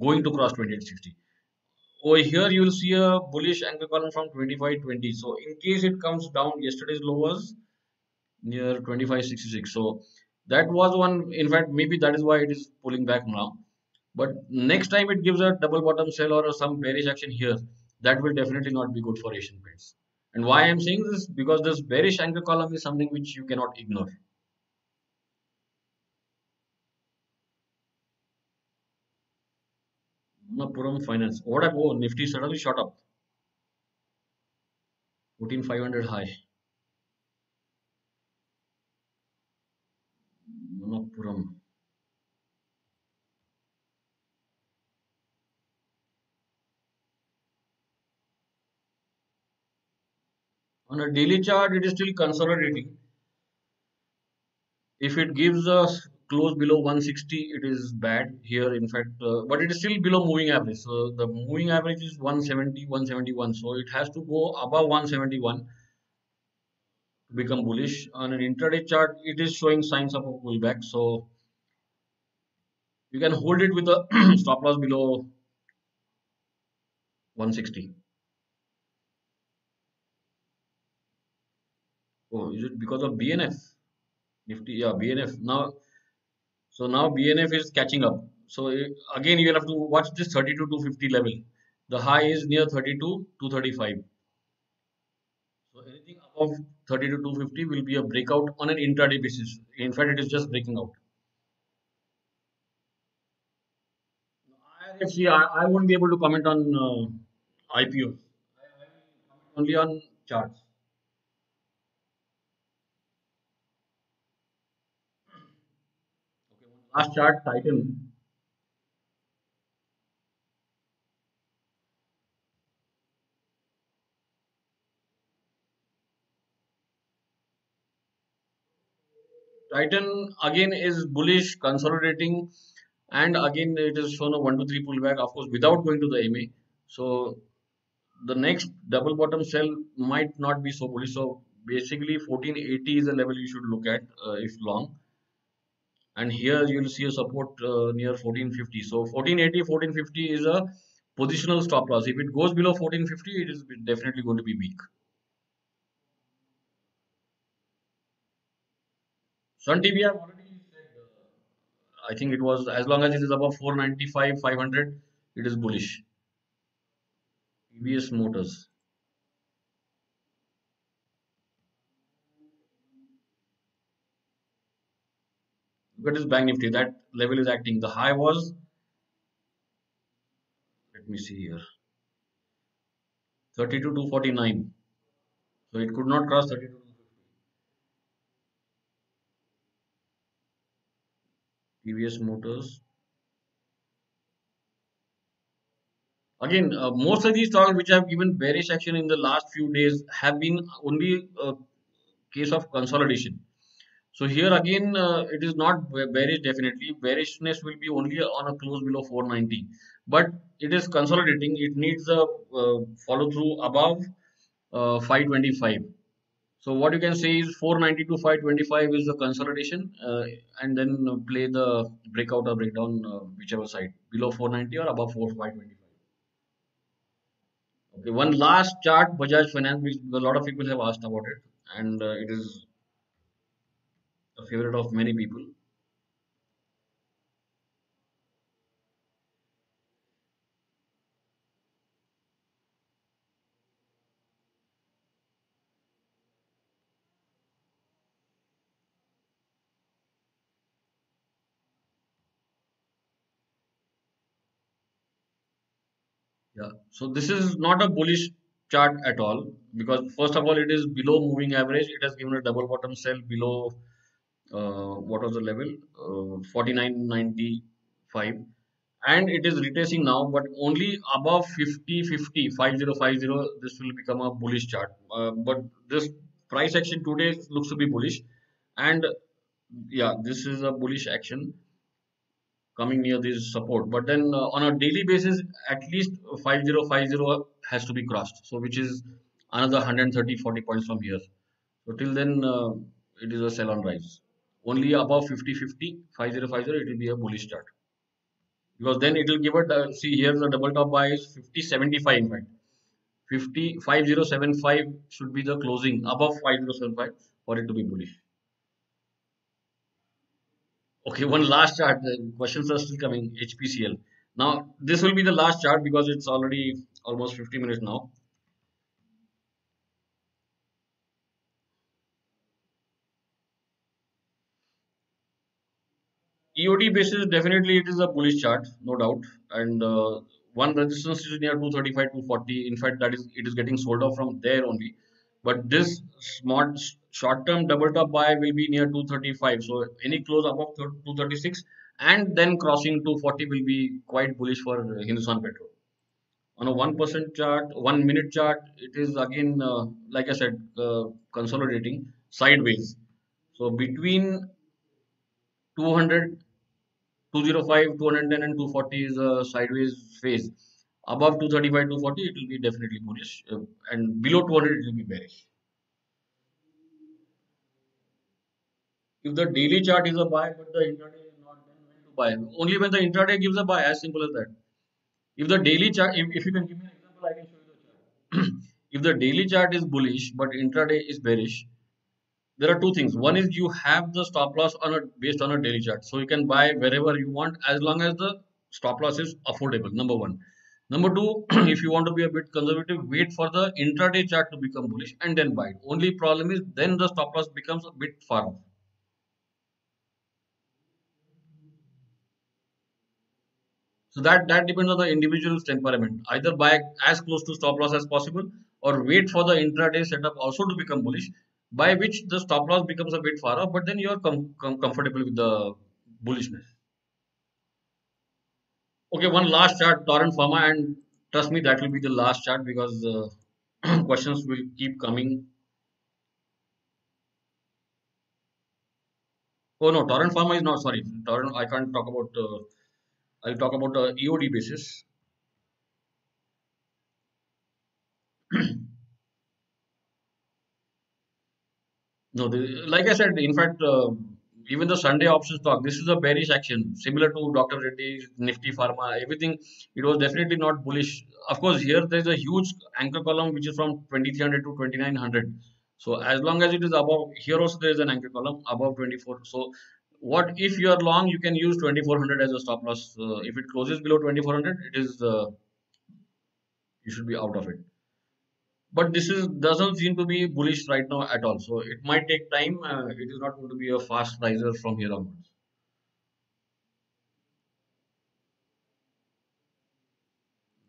going to cross 2860 over here you will see a bullish anchor column from 2520 so in case it comes down yesterday's low was near 2566 so that was one in fact maybe that is why it is pulling back now but next time it gives a double bottom sell or some bearish action here that will definitely not be good for asian paints and why i'm saying this because this bearish anchor column is something which you cannot ignore Manappuram Finance. What I oh, Nifty suddenly shot up. 14500 high. On a daily chart, it is still consolidating. If it gives us close below 160, it is bad here. In fact, uh, but it is still below moving average. So the moving average is 170, 171. So it has to go above 171 to become bullish. On an intraday chart, it is showing signs of a pullback. So you can hold it with a stop loss below 160. Oh, is it because of BNF? Nifty, yeah, BNF. Now, so now BNF is catching up. So eh, again, you will have to watch this 32 to 50 level. The high is near 32 to 35. So anything above 30 to 250 will be a breakout on an intraday basis. In fact, it is just breaking out. IRFC, I, I won't be able to comment on uh, IPO. I, I comment only on charts. Okay, last chart titan titan again is bullish consolidating and again it is shown a 1 to 3 pullback of course without going to the ma so the next double bottom sell might not be so bullish. So basically 1480 is a level you should look at uh, if long. And here you will see a support uh, near 1450 so 1480 1450 is a positional stop loss. If it goes below 1450 it is definitely going to be weak sun tv i've already said uh, i think it was as long as it is above 495 500 it is bullish. Tvs motors. Look at this bank nifty. That level is acting. The high was let me see here 32 to 49 so it could not cross 32 TVS Motors again uh, most of these stocks which have given bearish action in the last few days have been only a case of consolidation so here again, uh, it is not bearish definitely. Bearishness will be only on a close below 490. But it is consolidating. It needs a uh, follow through above uh, 525. So what you can say is 490 to 525 is the consolidation uh, and then play the breakout or breakdown uh, whichever side below 490 or above 4 525. Okay, one last chart Bajaj Finance which a lot of people have asked about it and uh, it is a favorite of many people. Yeah, so this is not a bullish chart at all because first of all it is below moving average. It has given a double bottom sell below uh, what was the level? Uh, 49.95 and it is retracing now but only above 50 50 5050 this will become a bullish chart. Uh, but this price action today looks to be bullish. And yeah this is a bullish action coming near this support. But then uh, on a daily basis at least 5050 has to be crossed. So which is another 130 40 points from here. So till then uh, it is a sell on rise. Only above 50 50 5050 it will be a bullish chart because then it will give it uh, see here the double top buy is 50 75 in fact. 50 5075 should be the closing above 5075 for it to be bullish Okay, one last chart. The questions are still coming. HPCL. Now, this will be the last chart because it's already almost 50 minutes now. EOD basis, definitely it is a bullish chart, no doubt. And uh, one resistance is near 235, 240. In fact, that is it is getting sold off from there only. But this smart short-term double top buy will be near 235. So any close above 236 and then crossing 240 will be quite bullish for Hindustan Petrol. On a 1% chart, 1 minute chart, it is again, uh, like I said, uh, consolidating sideways. So between 200 205, 210 and 240 is a sideways phase. Above 235, 240, it will be definitely bullish. Uh, and below 200, it will be bearish. If the daily chart is a buy, but the intraday is not, then when to buy? Only when the intraday gives a buy, as simple as that. If the daily chart, if, if you can give me an example, I can show you the chart. if the daily chart is bullish, but intraday is bearish, there are two things. One is you have the stop loss on a based on a daily chart, so you can buy wherever you want as long as the stop loss is affordable. Number one. Number two, if you want to be a bit conservative, wait for the intraday chart to become bullish and then buy. Only problem is then the stop loss becomes a bit far off. So that that depends on the individual's temperament. Either buy as close to stop loss as possible, or wait for the intraday setup also to become bullish by which the stop loss becomes a bit far off, but then you are com com comfortable with the bullishness. Okay, one last chart, Torrent Pharma, and trust me, that will be the last chart because uh, questions will keep coming. Oh no, Torrent Pharma is not sorry. Torrent, I can't talk about. Uh, I'll talk about the EOD basis. No, the, like I said, in fact, uh, even the Sunday options talk, this is a bearish action, similar to Dr. Reddy's, Nifty Pharma, everything. It was definitely not bullish. Of course, here there is a huge anchor column which is from 2300 to 2900. So as long as it is above, here also there is an anchor column above 24. So what if you are long, you can use 2400 as a stop loss. Uh, if it closes below 2400, it is uh, you should be out of it but this is doesn't seem to be bullish right now at all. So it might take time. Uh, it is not going to be a fast riser from here onwards.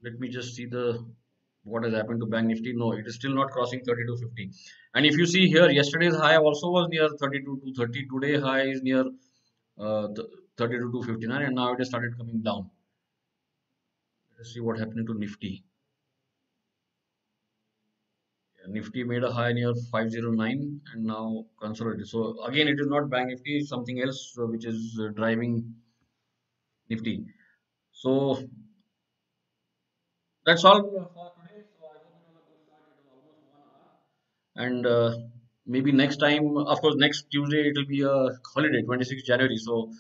Let me just see the what has happened to Bank Nifty. No, it is still not crossing 3250. And if you see here, yesterday's high also was near 32 to 30. Today high is near uh, 32 to 59, and now it has started coming down. Let's see what happened to Nifty. Nifty made a high near 509 and now consolidated. So again, it is not Bank Nifty, something else uh, which is uh, driving Nifty. So that's all for today. So I hope it was a good start. It was almost one hour And uh, maybe next time, of course, next Tuesday it will be a holiday, 26 January. So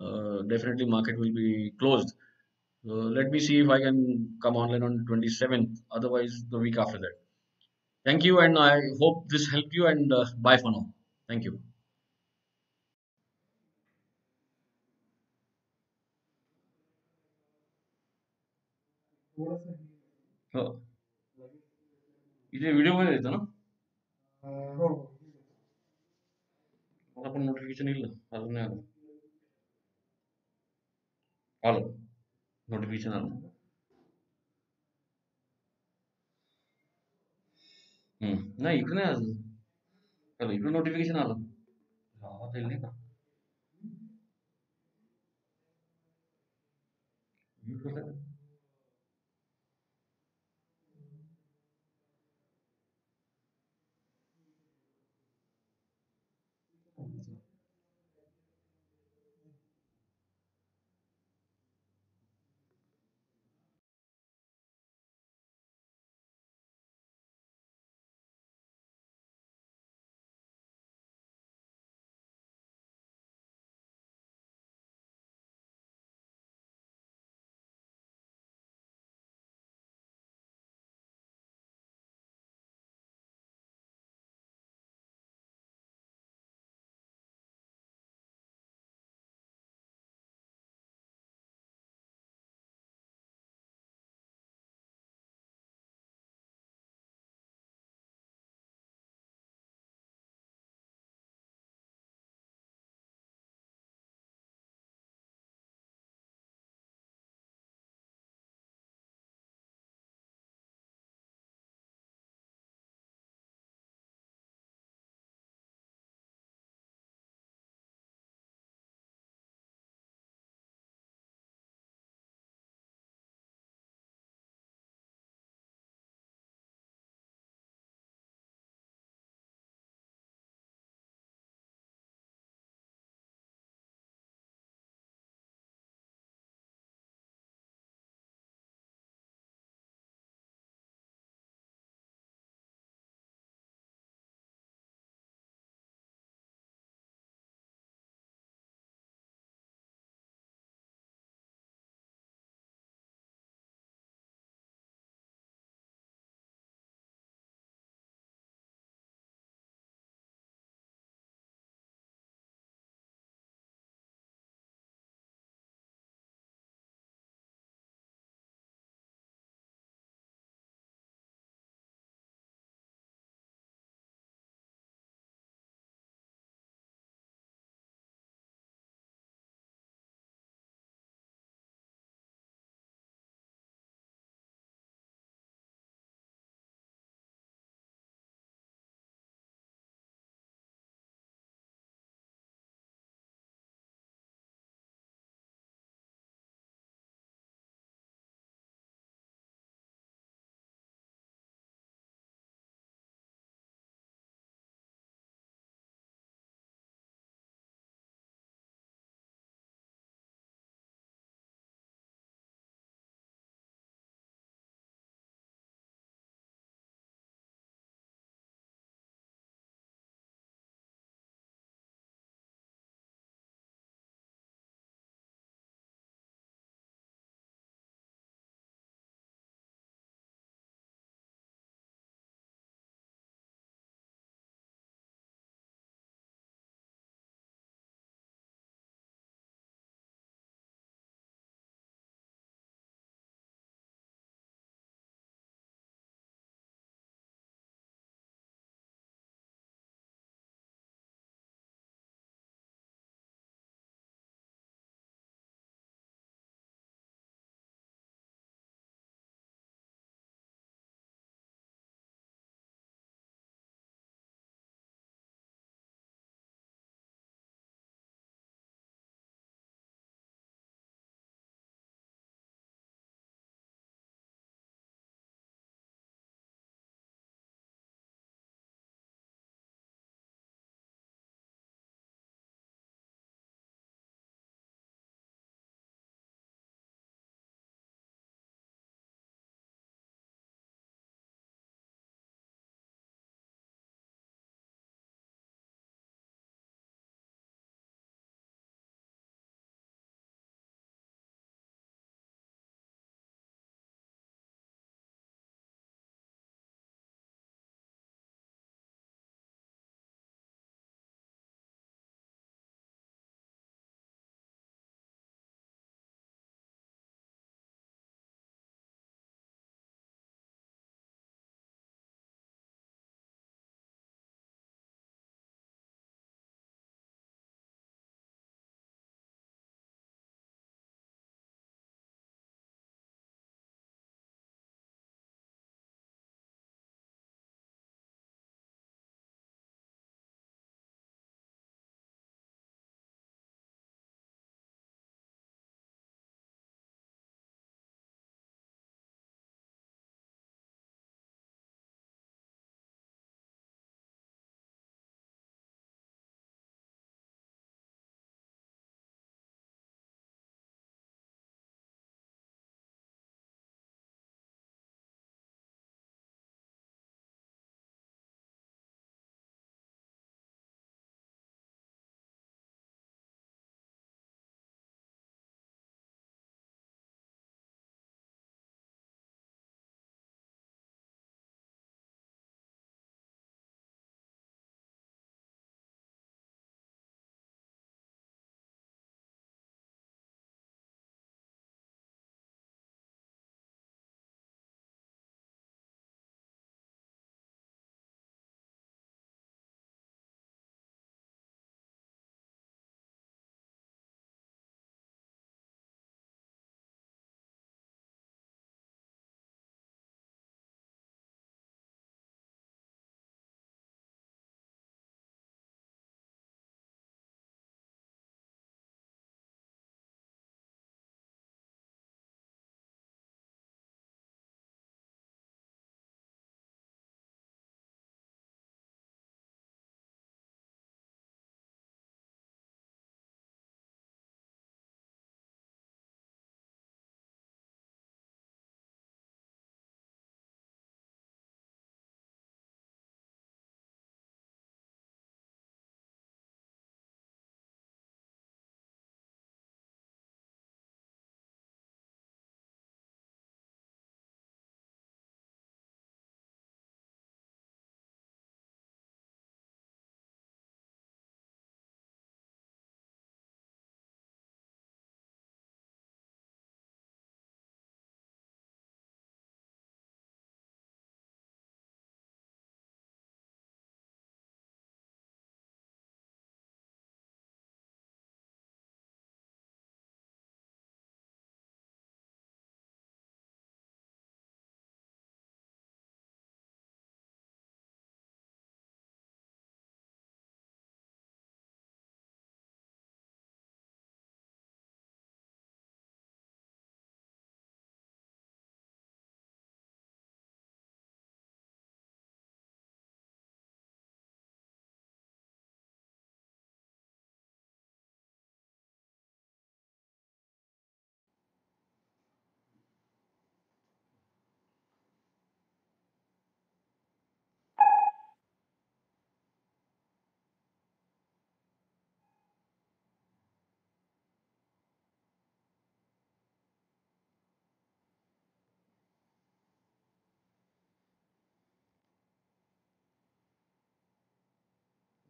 uh, definitely market will be closed. let me see if I can come online on 27th. Otherwise, the week after that. Thank you, and I hope this helped you. And uh, bye for now. Thank you. हो इथे video मध्ये येतं ना मला पण notification येईल ना अजून नाही आलं आलं नोटिफिकेशन आलं हम्म नाही इकडे नाही अजून चला इकडे नोटिफिकेशन आलं आवाज येईल नाही का म्यूट कसं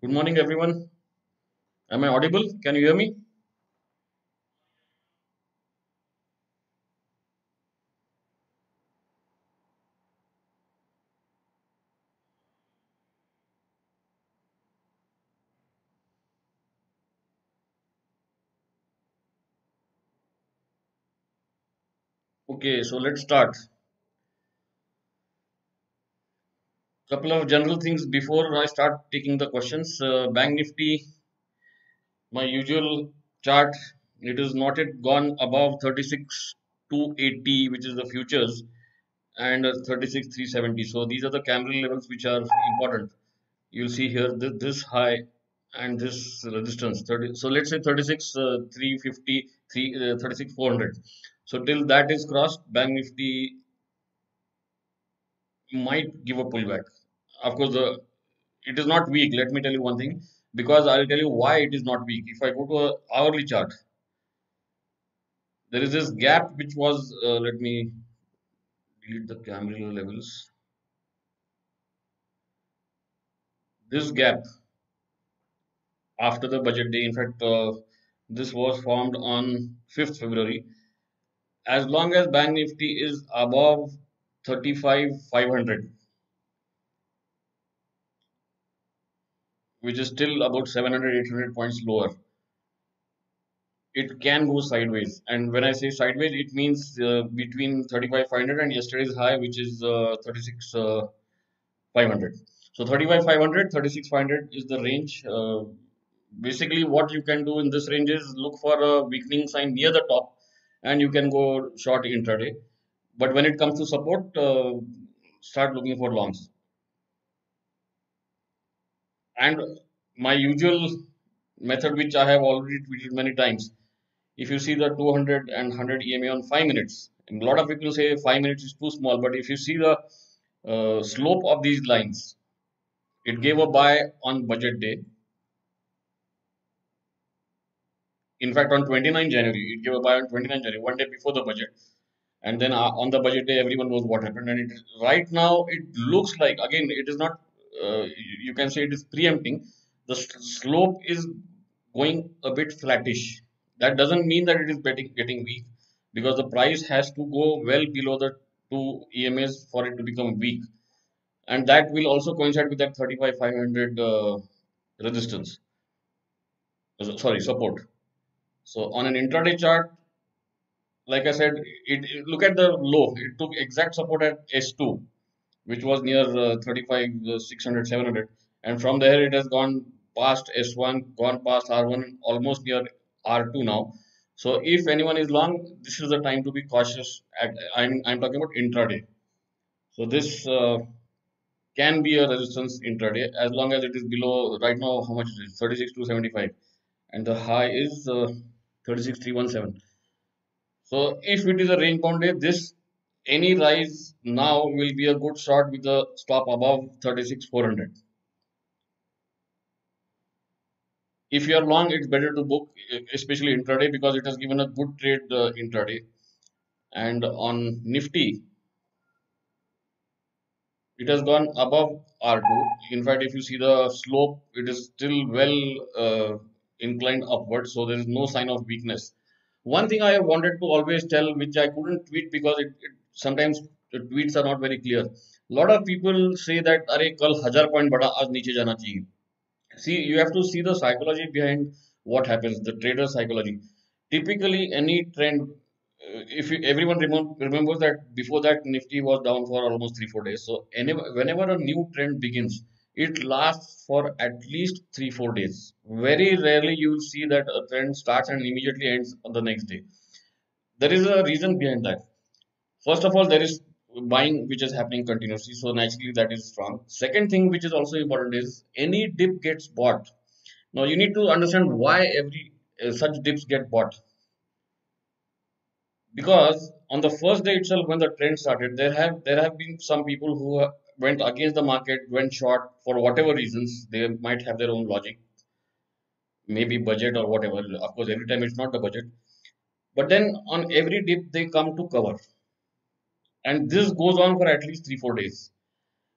Good morning, everyone. Am I audible? Can you hear me? Okay, so let's start. Couple of general things before I start taking the questions. Uh, Bank Nifty, my usual chart, it is not yet gone above 36 280, which is the futures, and uh, 36 370. So these are the candle levels which are important. You'll see here this, this high and this resistance 30 so let's say 36 uh, 350 3 uh, 36 400 so till that is crossed bank nifty might give a pullback of course the it is not weak. Let me tell you one thing. Because i'll tell you why it is not weak. If i go to a hourly chart there is this gap which was uh, let me delete the Camarilla levels. This gap after the budget day in fact uh, this was formed on 5th february. As long as bank nifty is above 35 which is still about 700 800 points lower. It can go sideways. And when i say sideways it means uh, between 35 500 and yesterday's high which is uh, 36 uh, 500 so 35 500 36 500 is the range. Uh, basically what you can do in this range is look for a weakening sign near the top and you can go short intraday. But when it comes to support uh, start looking for longs and my usual method which i have already tweeted many times if you see the 200 and 100 ema on 5 minutes a lot of people say 5 minutes is too small but if you see the uh, slope of these lines it gave a buy on budget day. In fact on 29 january it gave a buy on 29 january one day before the budget. And then uh, on the budget day everyone knows what happened. And it right now it looks like again it is not uh, you can say it is preempting the slope is going a bit flattish. That doesn't mean that it is getting getting weak because the price has to go well below the two emas for it to become weak. And that will also coincide with that 35 500 uh, resistance. Sorry support. So on an intraday chart like I said, it, it, look at the low. It took exact support at S2, which was near uh, 35, uh, 600, 700. And from there, it has gone past S1, gone past R1, almost near R2 now. So if anyone is long, this is the time to be cautious. At, I'm, I'm talking about intraday. So this uh, can be a resistance intraday as long as it is below, right now, how much is it? 36 to 75. And the high is uh, 36317. So if it is a range bound day, this any rise now will be a good shot with a stop above 36400 If you are long, it's better to book, especially intraday, because it has given a good trade uh, intraday. And on Nifty, it has gone above R2. In fact, if you see the slope, it is still well uh, inclined upward, so there is no sign of weakness one thing I wanted to always tell, which I couldn't tweet because it, it sometimes tweets are not very clear. A lot of people say that Are kal hajar point bada aaj niche jana chahiye. See, you have to see the psychology behind what happens, the trader psychology. Typically, any trend, uh, if you, everyone remem remembers that before that Nifty was down for almost three four days. So, whenever a new trend begins, it lasts for at least three four days. Very rarely you will see that a trend starts and immediately ends on the next day. There is a reason behind that first of all there is buying which is happening continuously so naturally that is strong second thing which is also important is any dip gets bought now you need to understand why every uh, such dips get bought because on the first day itself when the trend started there have there have been some people who went against the market, went short for whatever reasons. They might have their own logic, maybe budget or whatever. Of course, every time it's not the budget. But then on every dip, they come to cover And this goes on for at least three, four days.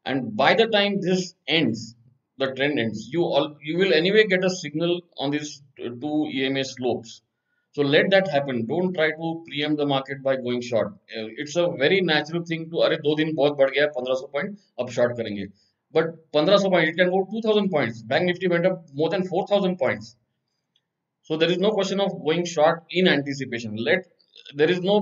And by the time this ends, the trend ends, you all you will anyway get a signal on these two EMA slopes. So let that happen. Don't try to preempt the market by going short. Uh, it's a very natural thing to अरे दो दिन बहुत बढ़ गया 1500 point अब short करेंगे but 1500 points it can go 2000 points bank nifty went up more than 4000 points so there is no question of going short in anticipation let there is no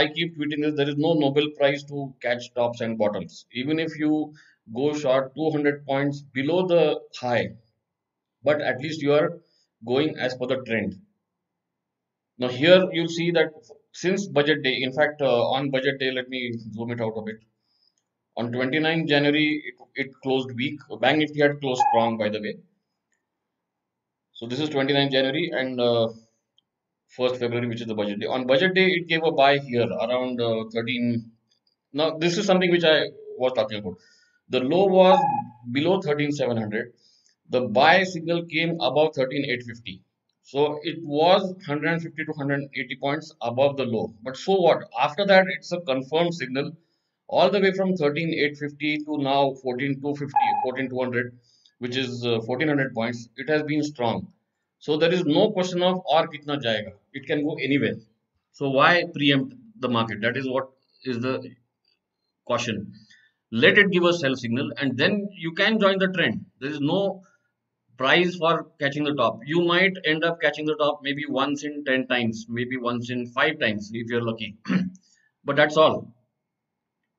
i keep tweeting this there is no nobel prize to catch tops and bottoms even if you go short 200 points below the high but at least you are going as per the trend now here you'll see that since budget day in fact uh, on budget day let me zoom it out a bit on 29 January, it, it closed weak. Bank Nifty had closed strong, by the way. So this is 29 January and uh, 1st February, which is the budget day. On budget day, it gave a buy here around uh, 13. Now, this is something which I was talking about. The low was below 13,700. The buy signal came above 13,850. So it was 150 to 180 points above the low. But so what? After that, it's a confirmed signal all the way from 13850 to now 14250 14200 which is uh, 1400 points it has been strong so there is no question of or kitna jayega it can go anywhere. So why preempt the market? That is what is the caution let it give a sell signal and then you can join the trend. There is no price for catching the top. You might end up catching the top maybe once in 10 times maybe once in 5 times if you're lucky. But that's all.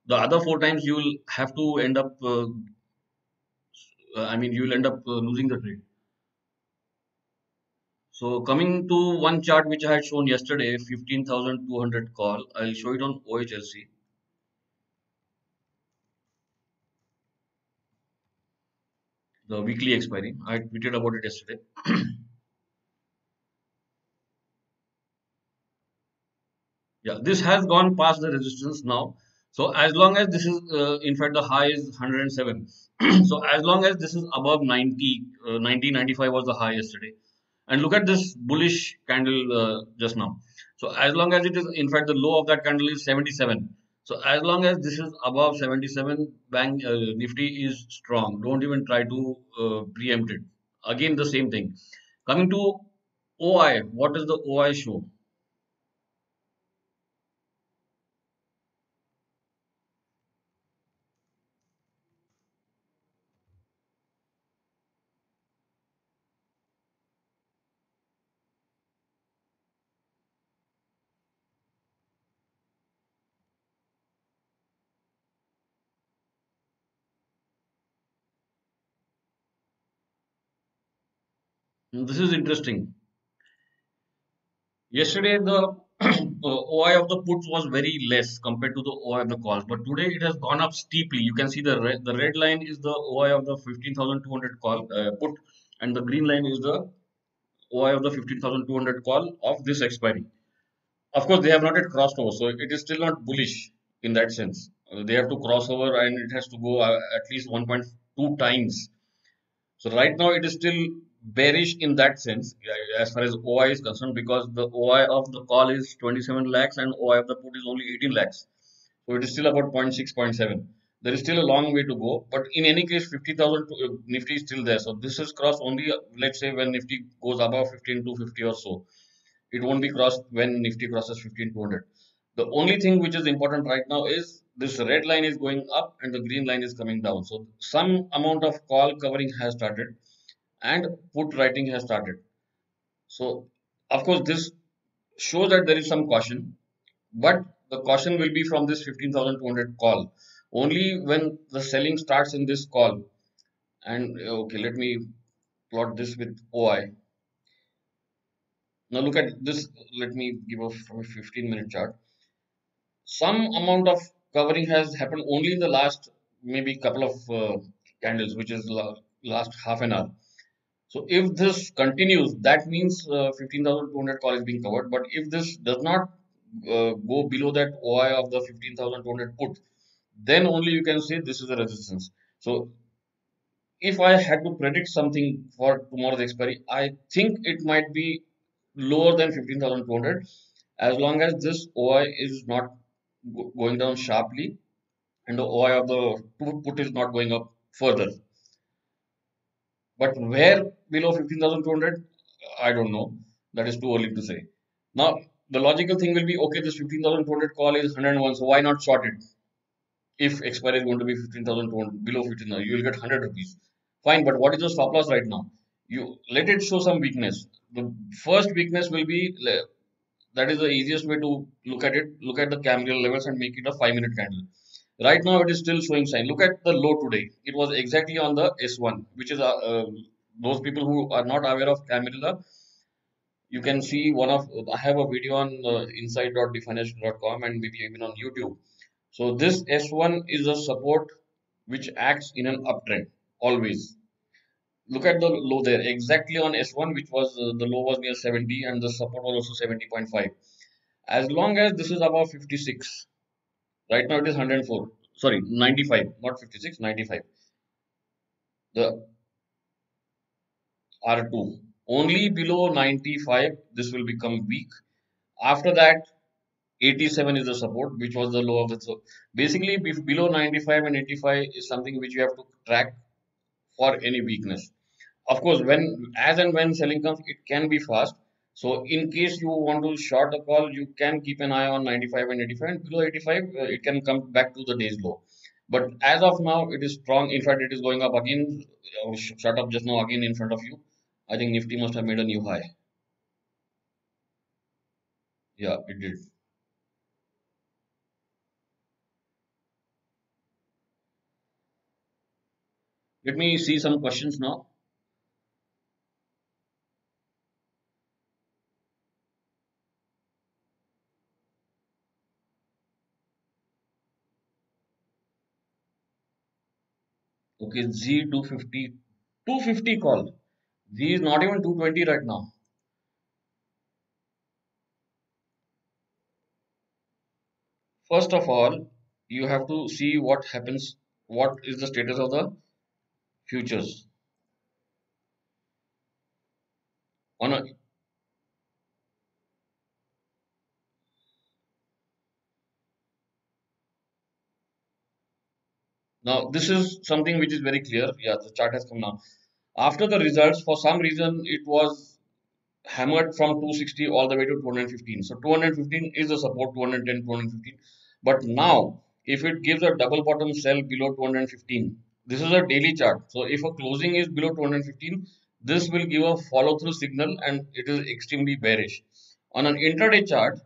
The other four times you will have to end up uh, i mean you will end up uh, losing the trade so coming to one chart which i had shown yesterday 15200 call i'll show it on ohlc the weekly expiry i tweeted about it yesterday yeah this has gone past the resistance now so as long as this is, uh, in fact, the high is 107. so as long as this is above 90, uh, 90, 95 was the high yesterday. And look at this bullish candle uh, just now. So as long as it is, in fact, the low of that candle is 77. So as long as this is above 77, bank uh, Nifty is strong. Don't even try to uh, preempt it. Again, the same thing. Coming to OI, what does the OI show? This is interesting. Yesterday, the OI of the puts was very less compared to the OI of the calls, but today it has gone up steeply. You can see the red, the red line is the OI of the 15,200 call uh, put, and the green line is the OI of the 15,200 call of this expiry. Of course, they have not yet crossed over, so it is still not bullish in that sense. They have to cross over, and it has to go uh, at least 1.2 times. So right now, it is still bearish in that sense as far as OI is concerned because the OI of the call is 27 lakhs and OI of the put is only 18 lakhs. So it is still about 0.6, 0.7. There is still a long way to go, but in any case, 50,000 uh, Nifty is still there. So this is crossed only, uh, let's say, when Nifty goes above 15,250 or so. It won't be crossed when Nifty crosses 15,200. The only thing which is important right now is this red line is going up and the green line is coming down. So some amount of call covering has started and put writing has started. So, of course, this shows that there is some caution, but the caution will be from this 15,200 call. Only when the selling starts in this call, and okay, let me plot this with OI. Now look at this. Let me give a 15 minute chart. Some amount of covering has happened only in the last maybe couple of uh, candles, which is last half an hour. So if this continues, that means uh, 15,200 call is being covered. But if this does not uh, go below that OI of the 15,200 put, then only you can say this is a resistance. So if I had to predict something for tomorrow's expiry, I think it might be lower than 15,200 as long as this OI is not going down sharply and the OI of the put is not going up further. But where below 15,200, I don't know. That is too early to say. Now, the logical thing will be okay, this 15,200 call is 101, so why not short it? If expiry is going to be 15,200 below 15,000, you will get 100 rupees. Fine, but what is the stop loss right now? You let it show some weakness. The first weakness will be that is the easiest way to look at it. Look at the candle levels and make it a five minute candle. Right now, it is still showing sign. Look at the low today. It was exactly on the S1, which is a, uh, those people who are not aware of Camarilla. You can see one of I have a video on uh, inside.dfinancial.com and maybe even on YouTube. So this S1 is a support which acts in an uptrend always. Look at the low there exactly on S1, which was uh, the low was near 70 and the support was also 70.5. As long as this is above 56, Right now it is 104. Sorry, 95, not 56, 95. The R2. Only below 95, this will become weak. After that, 87 is the support, which was the low of the. So basically, below 95 and 85 is something which you have to track for any weakness. Of course, when as and when selling comes, it can be fast. So in case you want to short a call, you can keep an eye on 95 and 85 and below 85, uh, it can come back to the day's low. But as of now, it is strong. In fact, it is going up again. Uh, shut up just now again in front of you. I think Nifty must have made a new high. Yeah, it did. Let me see some questions now. Okay, Z 250, 250 call. Z is not even 220 right now. First of all, you have to see what happens, what is the status of the futures. On a Now, this is something which is very clear. Yeah, the chart has come now. After the results, for some reason, it was hammered from 260 all the way to 215. So 215 is the support, 210, 215. But now, if it gives a double bottom sell below 215, this is a daily chart. So if a closing is below 215, this will give a follow through signal and it is extremely bearish. On an intraday chart,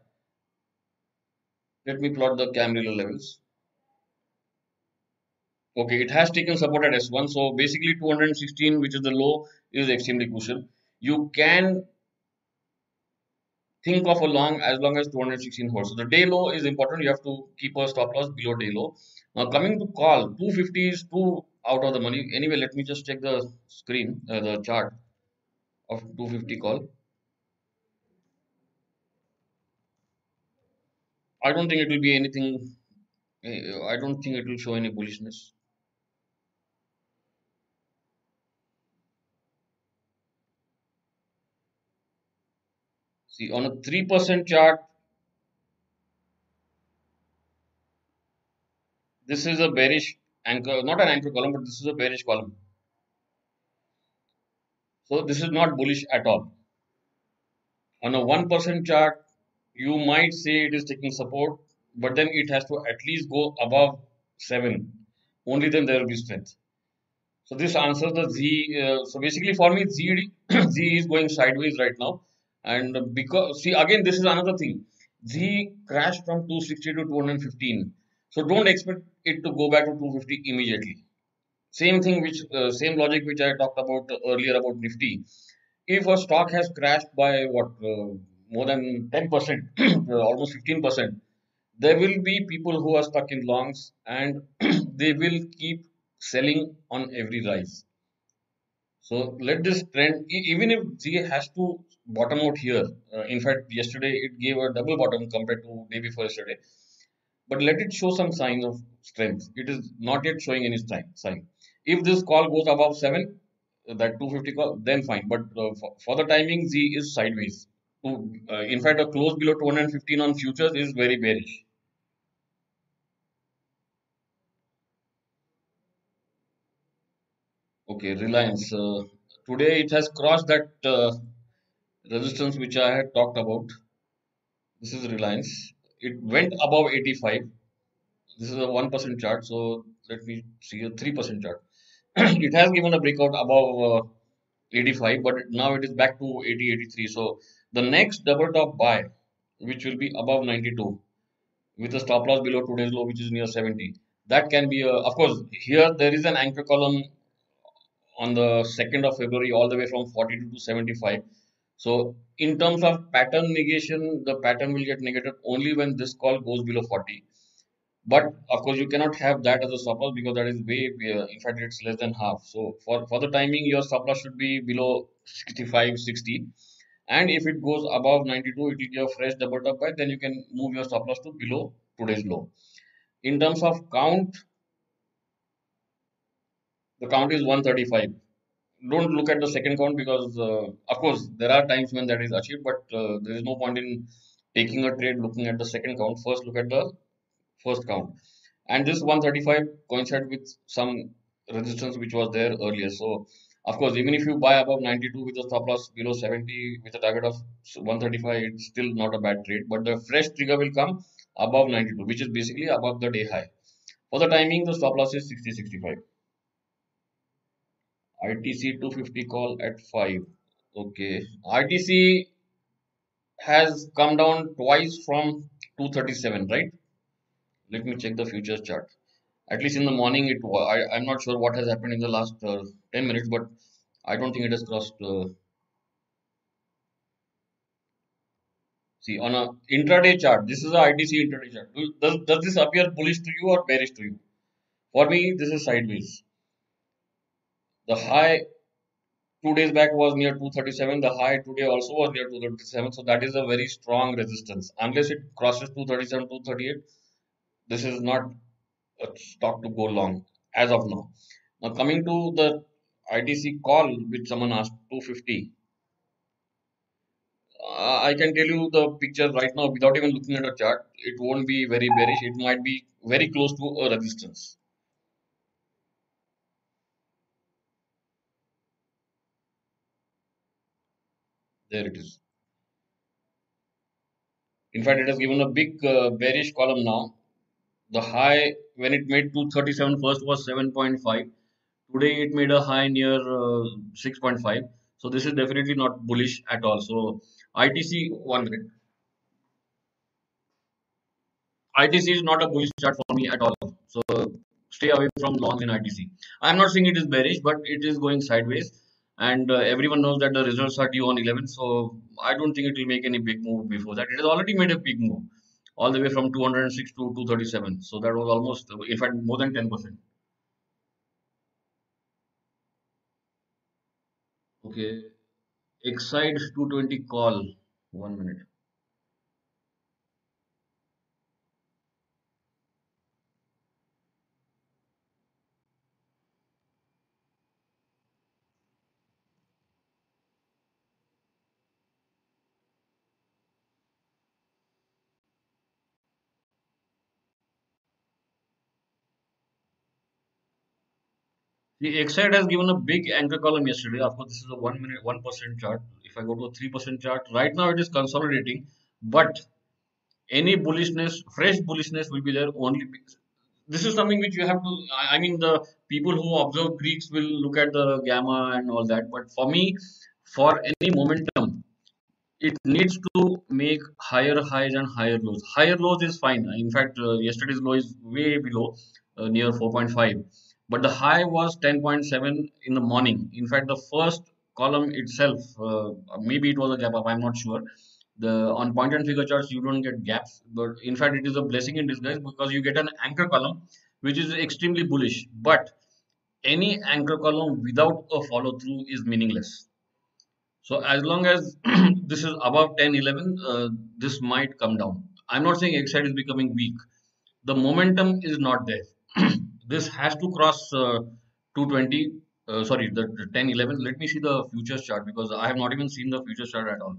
let me plot the Camarilla levels. Okay, it has taken support at S1. So basically 216, which is the low, is extremely crucial. You can think of a long as long as 216 holds. So the day low is important. You have to keep a stop loss below day low. Now coming to call, 250 is too out of the money. Anyway, let me just check the screen, uh, the chart of 250 call. I don't think it will be anything. Eh, I don't think it will show any bullishness. See on a 3% chart, this is a bearish anchor, not an anchor column, but this is a bearish column. So this is not bullish at all. On a 1% chart, you might say it is taking support, but then it has to at least go above 7. Only then there will be strength. So this answers the Z. Uh, so basically for me, Z, Z is going sideways right now. And because, see, again, this is another thing. Z crashed from 260 to 215. So don't expect it to go back to 250 immediately. Same thing, which uh, same logic which I talked about earlier about Nifty. If a stock has crashed by what uh, more than 10%, almost 15%, there will be people who are stuck in longs and they will keep selling on every rise. So let this trend, even if Z has to bottom out here, uh, in fact, yesterday it gave a double bottom compared to day before yesterday. But let it show some signs of strength. It is not yet showing any sign. If this call goes above 7, that 250 call, then fine. But uh, for, for, the timing, Z is sideways. To, uh, in fact, a close below 215 on futures is very bearish. Okay, Reliance. Uh, today it has crossed that uh, resistance which I had talked about. This is Reliance. It went above 85. This is a 1% chart. So let me see a 3% chart. it has given a breakout above uh, 85, but now it is back to 80, 83. So the next double top buy, which will be above 92, with a stop loss below today's low, which is near 70. That can be, a, of course, here there is an anchor column on the 2nd of February all the way from 42 to 75. So in terms of pattern negation, the pattern will get negated only when this call goes below 40. But of course, you cannot have that as a stop loss because that is way, uh, in fact, it's less than half. So for, for the timing, your stop loss should be below 65, 60. And if it goes above 92, it will give a fresh double top buy. Then you can move your stop loss to below today's low. In terms of count, the count is 135 don't look at the second count because uh, of course there are times when that is achieved but uh, there is no point in taking a trade looking at the second count. First look at the first count. And this 135 coincides with some resistance which was there earlier. So of course even if you buy above 92 with a stop loss below 70 with a target of 135 it's still not a bad trade. But the fresh trigger will come above 92 which is basically above the day high. For the timing the stop loss is 60 65 ITC 250 call at 5. Okay. ITC has come down twice from 237, right? Let me check the futures chart. At least in the morning, it I, I'm not sure what has happened in the last uh, 10 minutes, but I don't think it has crossed. Uh, see, on a intraday chart, this is a ITC intraday chart. Does, does this appear bullish to you or bearish to you? For me, this is sideways. The high two days back was near 237. The high today also was near 237. So that is a very strong resistance. Unless it crosses 237, 238, this is not a stock to go long as of now. Now coming to the ITC call, which someone asked 250. Uh, I can tell you the picture right now without even looking at a chart. It won't be very bearish. It might be very close to a resistance. There it is. In fact, it has given a big uh, bearish column now. The high when it made 237 first was 7.5. Today it made a high near uh, 6.5. So this is definitely not bullish at all. So ITC one minute. ITC is not a bullish chart for me at all. So stay away from long in ITC. I'm not saying it is bearish, but it is going sideways and uh, everyone knows that the results are due on 11 so i don't think it will make any big move before that. It has already made a big move all the way from 206 to 237 so that was almost in fact more than 10 percent. Okay. Exide 220 call. One minute The Exide has given a big anchor column yesterday. Of course, this is a one minute, one percent chart. If I go to a three percent chart, right now it is consolidating, but any bullishness, fresh bullishness will be there only. This is something which you have to. I mean, the people who observe Greeks will look at the gamma and all that. But for me, for any momentum, it needs to make higher highs and higher lows. Higher lows is fine. In fact, uh, yesterday's low is way below, uh, near 4.5 but the high was 10.7 in the morning. In fact, the first column itself, uh, maybe it was a gap up, I'm not sure. The on point and figure charts, you don't get gaps, but in fact, it is a blessing in disguise because you get an anchor column which is extremely bullish. But any anchor column without a follow through is meaningless. So as long as this is above 10, 11, uh, this might come down. I'm not saying Exide is becoming weak. The momentum is not there. This has to cross uh, 220 uh, sorry the, the 10 11 let me see the futures chart because i have not even seen the futures chart at all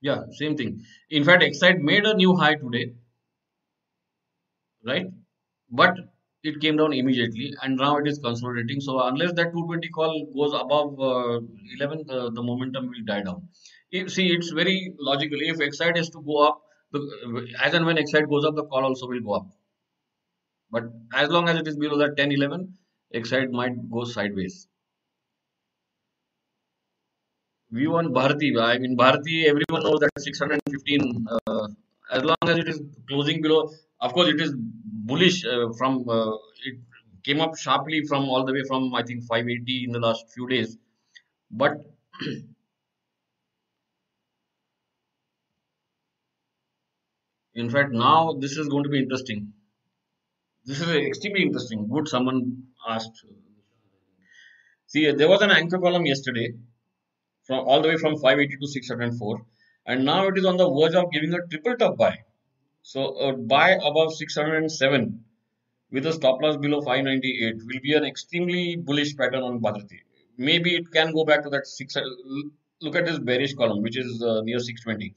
Yeah, same thing. In fact, Exide made a new high today, right? But it came down immediately, and now it is consolidating. So unless that 220 call goes above uh, 11, the, momentum will die down. If, see, it's very logical. If Exide is to go up, the, as and when Exide goes up, the call also will go up. But as long as it is below that 10, 11, Exide might go sideways. View on Bharti. I mean, Bharti, everyone knows that 615, uh, as long as it is closing below, of course, it is bullish uh, from, uh, it came up sharply from all the way from, I think, 580 in the last few days. But in fact, now this is going to be interesting. This is extremely interesting. Good, someone asked. See, there was an anchor column yesterday from all the way from 580 to 604 and now it is on the verge of giving a triple top buy so a buy above 607 with a stop loss below 598 will be an extremely bullish pattern on Bharti. Maybe it can go back to that six. Look at this bearish column, which is uh, near 620.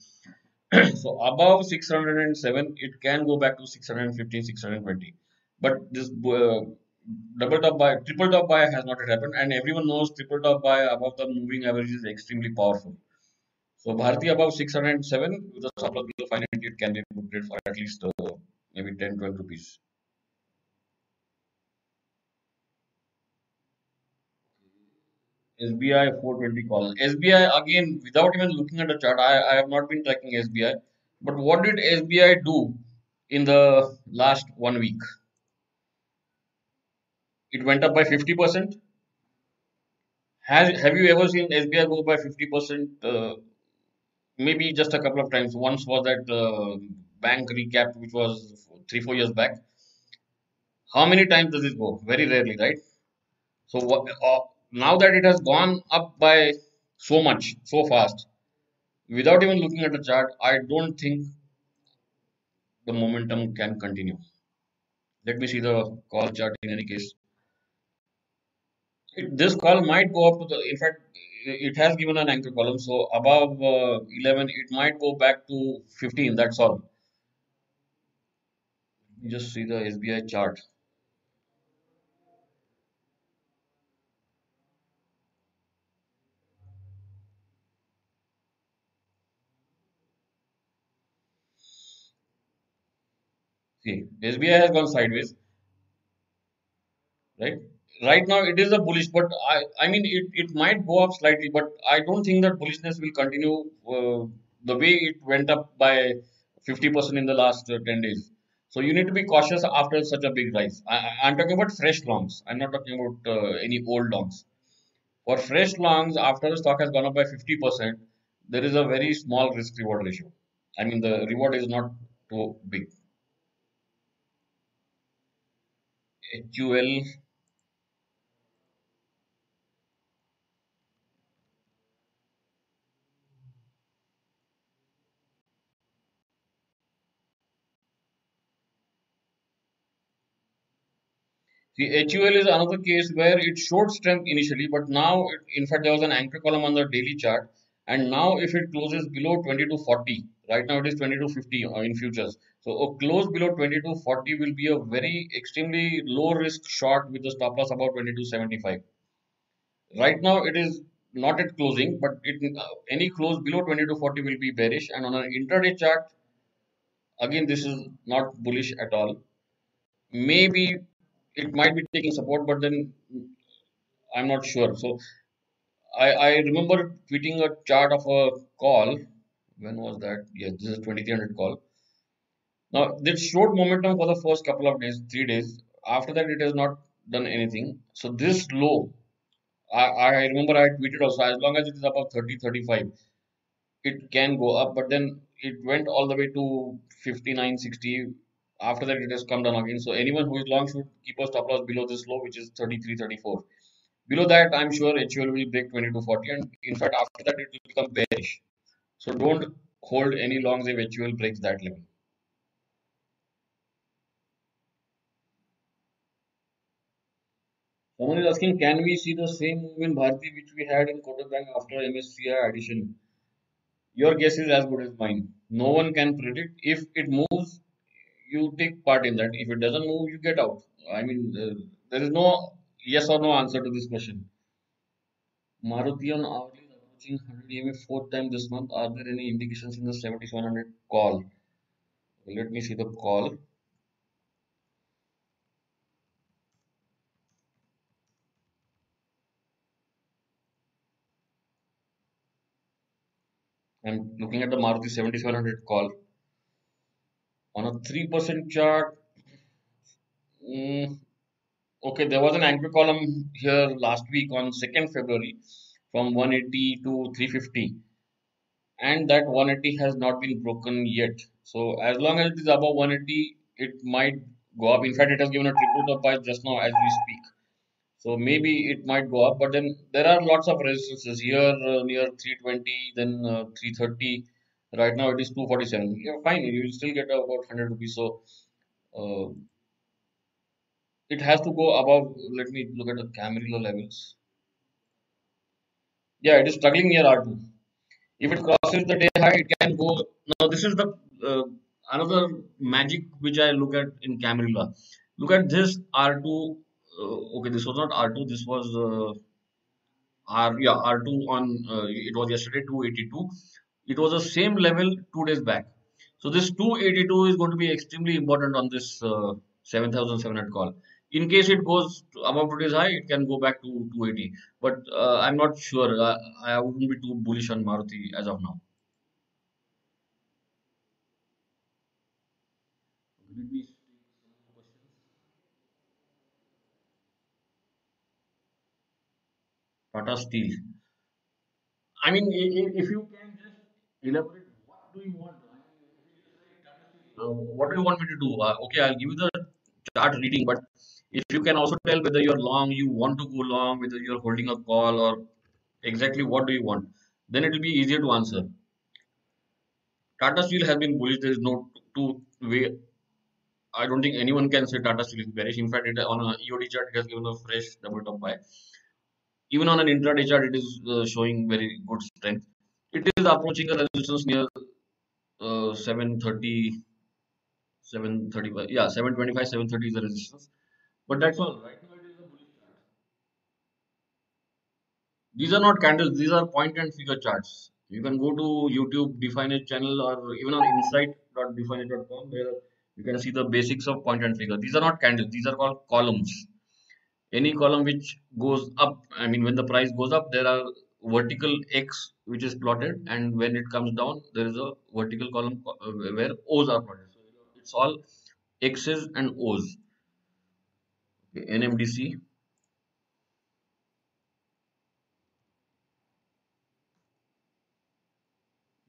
so above 607, it can go back to 615, 620. But this uh, double top buy, triple top buy has not yet happened, and everyone knows triple top buy above the moving average is extremely powerful. So Bharti above 607 with a stop loss below 590, it can be good for at least uh, maybe 10 12 rupees. SBI 420 call. SBI again, without even looking at the chart, I, I have not been tracking SBI. But what did SBI do in the last one week? it went up by 50%. Has, have you ever seen SBI go by 50%? Uh, maybe just a couple of times. Once was that uh, bank recap, which was three, four years back. How many times does it go? Very rarely, right? So uh, now that it has gone up by so much, so fast, without even looking at the chart, I don't think the momentum can continue. Let me see the call chart in any case it, this call might go up to the in fact it has given an anchor column. So above uh, 11 it might go back to 15 that's all. Just see the SBI chart. See SBI has gone sideways right right now it is a bullish, but I, I mean it, it might go up slightly, but I don't think that bullishness will continue uh, the way it went up by 50% in the last uh, 10 days. So you need to be cautious after such a big rise. I, am talking about fresh longs. I'm not talking about uh, any old longs. For fresh longs, after the stock has gone up by 50%, there is a very small risk reward ratio. I mean, the reward is not too big. HUL The HUL is another case where it showed strength initially, but now, it, in fact, there was an anchor column on the daily chart, and now if it closes below 2240, right now it is 2250 uh, in futures. So a close below 2240 will be a very extremely low risk short with the stop loss about 2275. Right now it is not at closing, but it, uh, any close below 2240 will be bearish, and on an intraday chart, again this is not bullish at all. Maybe it might be taking support, but then I'm not sure. So I, I remember tweeting a chart of a call. When was that? Yes, this is 2300 call. Now, this short momentum for the first couple of days, three days. After that, it has not done anything. So this low, I, I remember I tweeted also, as long as it is above 30, 35, it can go up. But then it went all the way to 59, 60 after that it has come down again so anyone who is long should keep a stop loss below this low which is 33 34 below that i'm sure HUL will break 20 to 40 and in fact after that it will become bearish so don't hold any longs if HUL breaks that level Someone is asking, can we see the same move in Bharti which we had in Kotak Bank after MSCI addition? Your guess is as good as mine. No one can predict. If it moves, you take part in that. If it doesn't move, you get out. I mean, uh, there is no yes or no answer to this question. Maruti on hourly is approaching 100 EMA fourth time this month. Are there any indications in the 7700 call? Let me see the call. I'm looking at the Maruti 7700 call. On a 3% chart, mm, okay, there was an anchor column here last week on 2nd February from 180 to 350 and that 180 has not been broken yet. So as long as it is above 180, it might go up. In fact, it has given a triple top buy just now as we speak. So maybe it might go up, but then there are lots of resistances here uh, near 320, then uh, 330. Right now it is 247. Yeah, fine. You still get about 100 rupees. So uh, it has to go above. Let me look at the Camarilla levels. Yeah, it is struggling near R2. If it crosses the day high, it can go. Now this is the uh, another magic which I look at in Camarilla. Look at this R2 uh, okay, this was not R2, this was uh, R, yeah, R2 on, uh, it was yesterday 282. It was the same level two days back. So this 282 is going to be extremely important on this 7700 call. In case it goes above today's high, it can go back to 280. But uh, I'm not sure. I, I wouldn't be too bullish on Maruti as of now. Tata Steel. I mean, if you can elaborate, what do you want? Uh, what do you want me to do? Uh, okay, I'll give you the chart reading, but if you can also tell whether you're long, you want to go long, whether you're holding a call, or exactly what do you want, then it will be easier to answer. Tata Steel has been bullish. There is no two way. I don't think anyone can say Tata Steel is bearish. In fact, it, on a EOD chart, it has given a fresh double top buy even on an intraday chart it is uh, showing very good strength it is approaching a resistance near uh, 730 735 yeah 725 730 is the resistance. But that's all. Right now it is a bullish chart. These are not candles. These are point and figure charts. You can go to youtube define a channel or even on insight.defineit.com there you can see the basics of point and figure. These are not candles. These are called columns. Any column which goes up i mean when the price goes up there are vertical x which is plotted and when it comes down there is a vertical column uh, where o's are plotted so it's all x's and o's okay, nmdc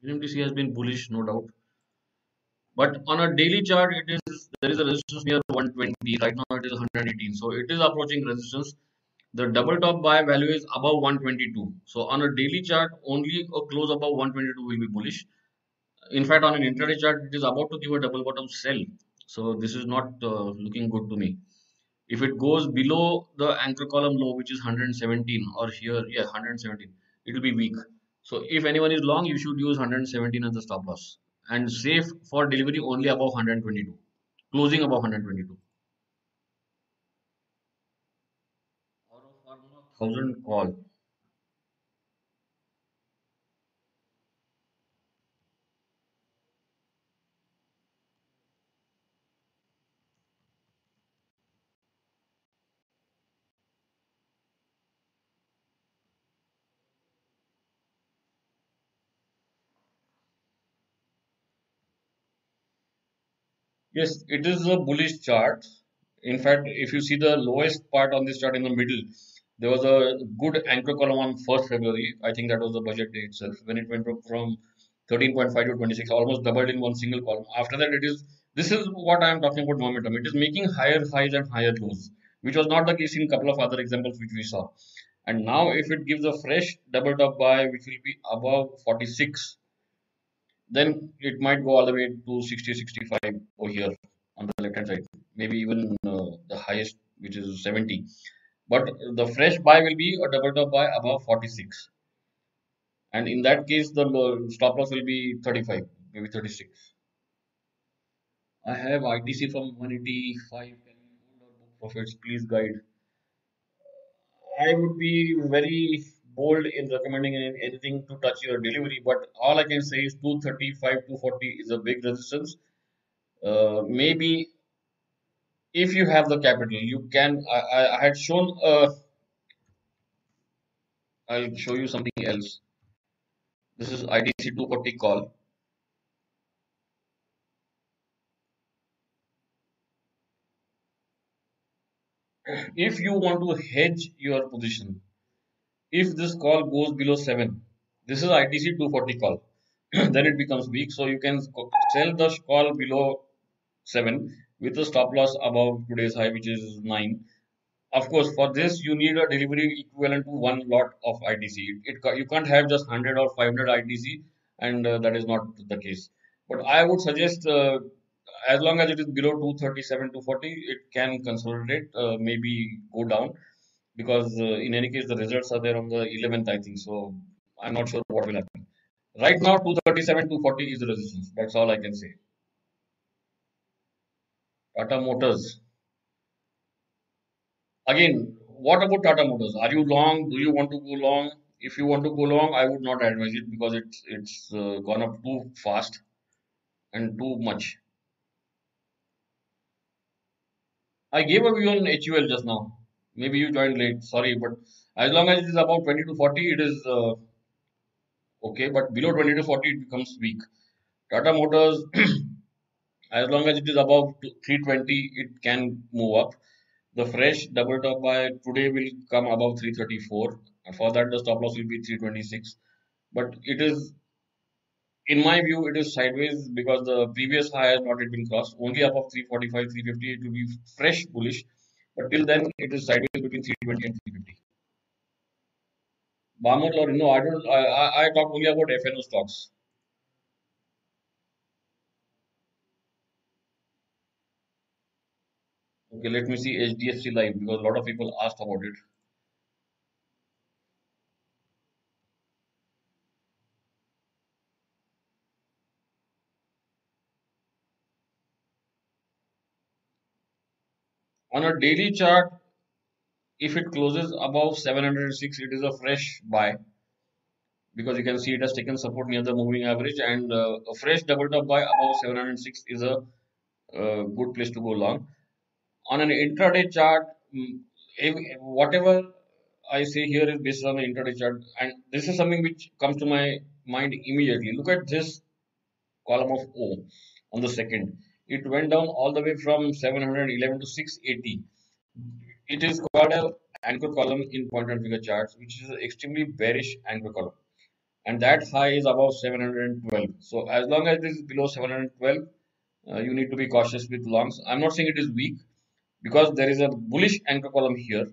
nmdc has been bullish no doubt but on a daily chart, it is there is a resistance near 120. Right now it is 118. So it is approaching resistance. The double top buy value is above 122. So on a daily chart, only a close above 122 will be bullish. In fact, on an intraday chart, it is about to give a double bottom sell. So this is not uh, looking good to me. If it goes below the anchor column low, which is 117 or here, yeah, 117, it will be weak. So if anyone is long, you should use 117 as the stop loss and safe for delivery only above 122 closing above 122 thousand call Yes, it is a bullish chart. In fact, if you see the lowest part on this chart in the middle, there was a good anchor column on 1st February. I think that was the budget day itself when it went from 13.5 to 26, almost doubled in one single column. After that, it is this is what I am talking about momentum. It is making higher highs and higher lows, which was not the case in a couple of other examples which we saw. And now, if it gives a fresh double top buy, which will be above 46, then it might go all the way to 60 65 over here on the left hand side maybe even uh, the highest which is 70 but the fresh buy will be a double top buy above 46 and in that case the stop loss will be 35 maybe 36 I have ITC from 185 can you hold profits please guide? I would be very bold in recommending anything to touch your delivery but all I can say is 235 240 is a big resistance. Uh, maybe if you have the capital you can I, I I had shown uh, I'll show you something else. This is ITC 240 call. If you want to hedge your position if this call goes below 7 this is ITC 240 call. Then it becomes weak. So you can sell the call below 7 with a stop loss above today's high which is 9 of course for this you need a delivery equivalent to one lot of ITC it, it you can't have just 100 or 500 ITC and uh, that is not the case. But I would suggest uh, as long as it is below 237 240 it can consolidate uh, maybe go down because uh, in any case the results are there on the 11th I think. So I'm not sure what will happen. Right now 237 240 is the resistance. That's all I can say Tata Motors. Again what about Tata Motors? Are you long? Do you want to go long? If you want to go long I would not advise it because it's it's uh, gone up too fast and too much. I gave a view on HUL just now. Maybe you joined late. Sorry but as long as it is about 20 to 40 it is uh, okay. But below 20 to 40 it becomes weak. Tata Motors as long as it is above 320 it can move up. The fresh double top buy today will come above 334 for that the stop loss will be 326 but it is in my view it is sideways because the previous high has not yet been crossed. Only above 345 350 it will be fresh bullish. But till then it is sideways between 320 and 350 Balmer Lawrie, no I don't I, I, I talk only about FNO stocks okay let me see HDFC Life because a lot of people asked about it. On a daily chart if it closes above 706 it is a fresh buy because you can see it has taken support near the moving average and uh, a fresh double top buy above 706 is a uh, good place to go long on an intraday chart mm, whatever i say here is based on the intraday chart and this is something which comes to my mind immediately. Look at this column of o on the second. It went down all the way from 711 to 680 it is called a anchor column in point and figure charts which is an extremely bearish anchor column. And that high is above 712 so as long as it is below 712 uh, you need to be cautious with longs. I'm not saying it is weak because there is a bullish anchor column here.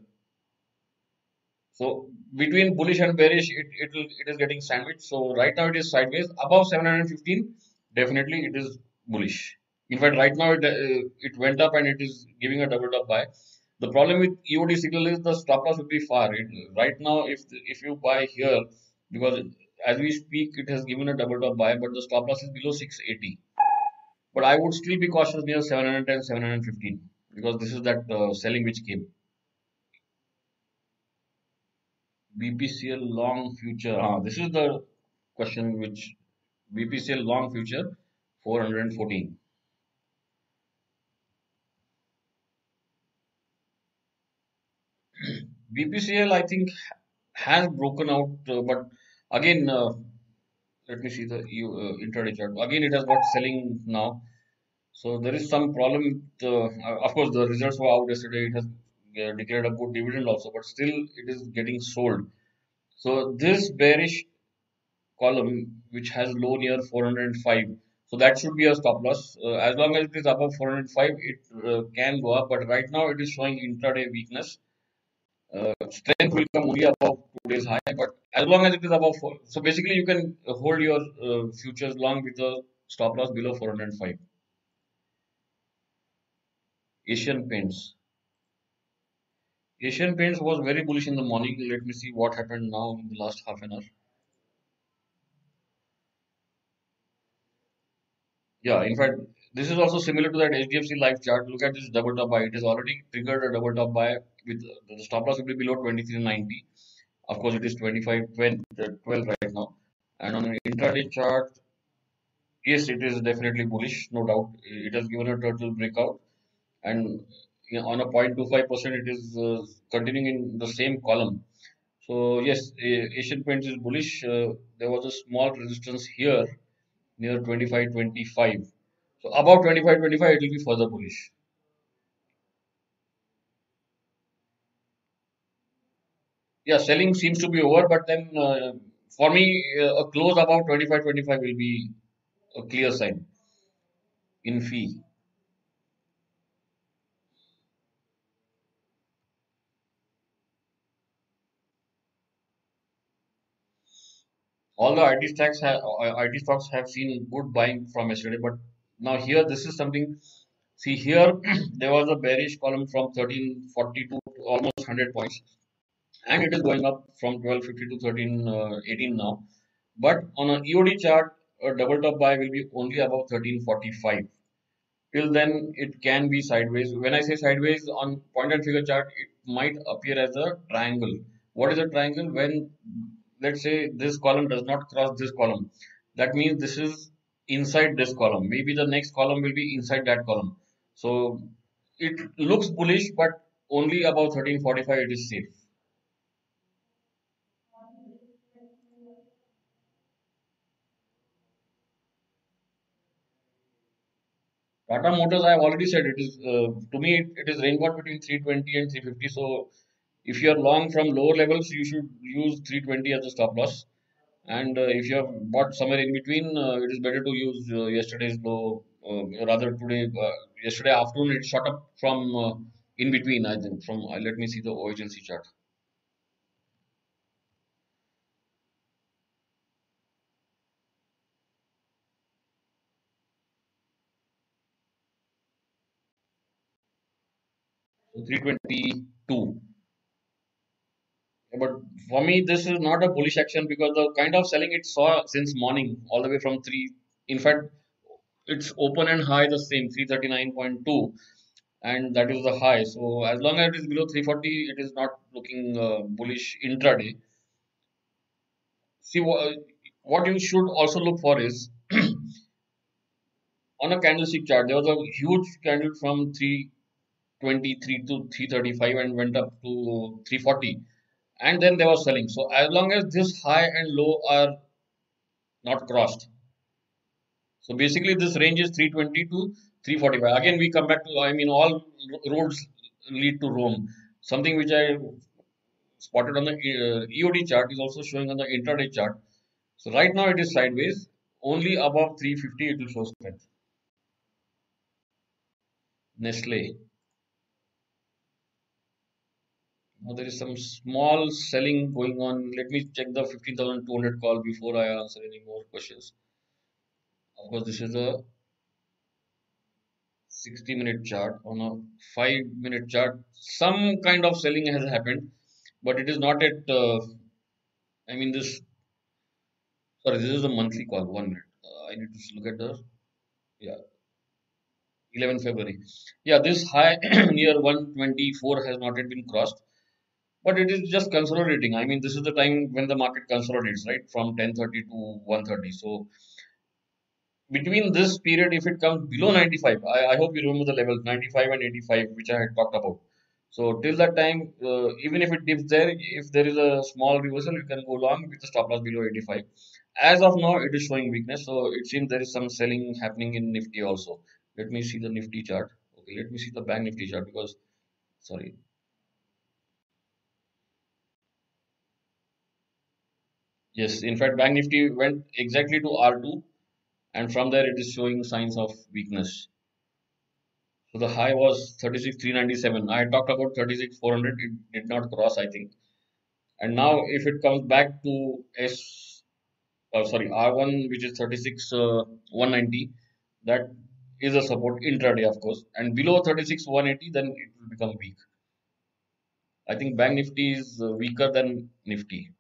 So between bullish and bearish it, it, will, it is getting sandwiched. So right now it is sideways. Above 715 definitely it is bullish. In fact right now it, uh, it went up and it is giving a double top buy. The problem with EOD signal is the stop loss will be far. It, right now, if if you buy here, because as we speak, it has given a double top buy, but the stop loss is below 680. But I would still be cautious near 710, 715 because this is that uh, selling which came. BPCL long future. Ah, this is the question which BPCL long future 414. BPCL, I think, has broken out, uh, but again, uh, let me see the uh, intraday chart. Again, it has got selling now. So there is some problem. With, uh, of course, the results were out yesterday. It has declared a good dividend also, but still, it is getting sold. So this bearish column, which has low near 405, so that should be a stop loss. Uh, as long as it is above 405, it uh, can go up. But right now, it is showing intraday weakness uh, strength will come only above today's high, but as long as it is above four, so basically you can hold your uh, futures long with a stop loss below 405. Asian Paints. Asian Paints was very bullish in the morning. Let me see what happened now in the last half an hour. Yeah, in fact, this is also similar to that HDFC Life chart. Look at this double top buy. It is already triggered a double top buy with the stop loss will be below 23.90. Of course, it is 25, 12 right now. And on an intraday chart, yes, it is definitely bullish, no doubt. It has given a turtle breakout and on a 0.25%, it is uh, continuing in the same column. So yes, Asian Paints is bullish. Uh, there was a small resistance here near 25 25 so above 25 25 it will be further bullish yeah selling seems to be over but then uh, for me uh, a close above 25 25 will be a clear sign in fee all the IT stocks have uh, IT stocks have seen good buying from yesterday, but now here this is something. See here, there was a bearish column from 1342 to almost 100 points, and it is going up from 1250 to 1318 uh, now. But on an EOD chart, a double top buy will be only above 1345. Till then, it can be sideways. When I say sideways on point and figure chart, it might appear as a triangle. What is a triangle? When let's say this column does not cross this column. That means this is inside this column. Maybe the next column will be inside that column. So it looks bullish but only about 1345 it is safe. Tata Motors, I have already said it is uh, to me it, it is range bound between 320 and 350. So if you are long from lower levels, you should use 320 as a stop loss. And uh, if you have bought somewhere in between, uh, it is better to use uh, yesterday's low. Uh, rather today, uh, yesterday afternoon it shot up from uh, in between. I think from let me see the OHLC chart. So 322 but for me, this is not a bullish action because the kind of selling it saw since morning, all the way from three. In fact, it's open and high the same 339.2, and that is the high. So as long as it is below 340, it is not looking uh, bullish intraday. See what what you should also look for is on a candlestick chart. There was a huge candle from 323 to 335 and went up to 340 and then they were selling. So as long as this high and low are not crossed. So basically this range is 320 to 345. Again, we come back to, I mean, all roads lead to Rome. Something which I spotted on the uh, EOD chart is also showing on the intraday chart. So right now it is sideways. Only above 350 it will show strength. Nestle. Now there is some small selling going on. Let me check the 15,200 call before I answer any more questions. Of course, this is a 60 minute chart on a 5 minute chart. Some kind of selling has happened, but it is not at, uh, I mean, this, sorry, this is a monthly call. One minute. Uh, I need to look at the, yeah, 11 February. Yeah, this high near 124 has not yet been crossed but it is just consolidating. I mean, this is the time when the market consolidates, right, from 10:30 to 1:30. So between this period, if it comes below 95, I, I hope you remember the levels 95 and 85, which I had talked about. So till that time, uh, even if it dips there, if there is a small reversal, you can go long with the stop loss below 85. As of now, it is showing weakness. So it seems there is some selling happening in Nifty also. Let me see the Nifty chart. Okay, let me see the Bank Nifty chart because, sorry, Yes, in fact, Bank Nifty went exactly to R2 and from there it is showing signs of weakness. So the high was 36,397. I talked about 36,400. It did not cross, I think. And now if it comes back to S, uh, sorry, R1, which is 36,190, uh, that is a support intraday, of course. And below 36,180, then it will become weak. I think Bank Nifty is uh, weaker than Nifty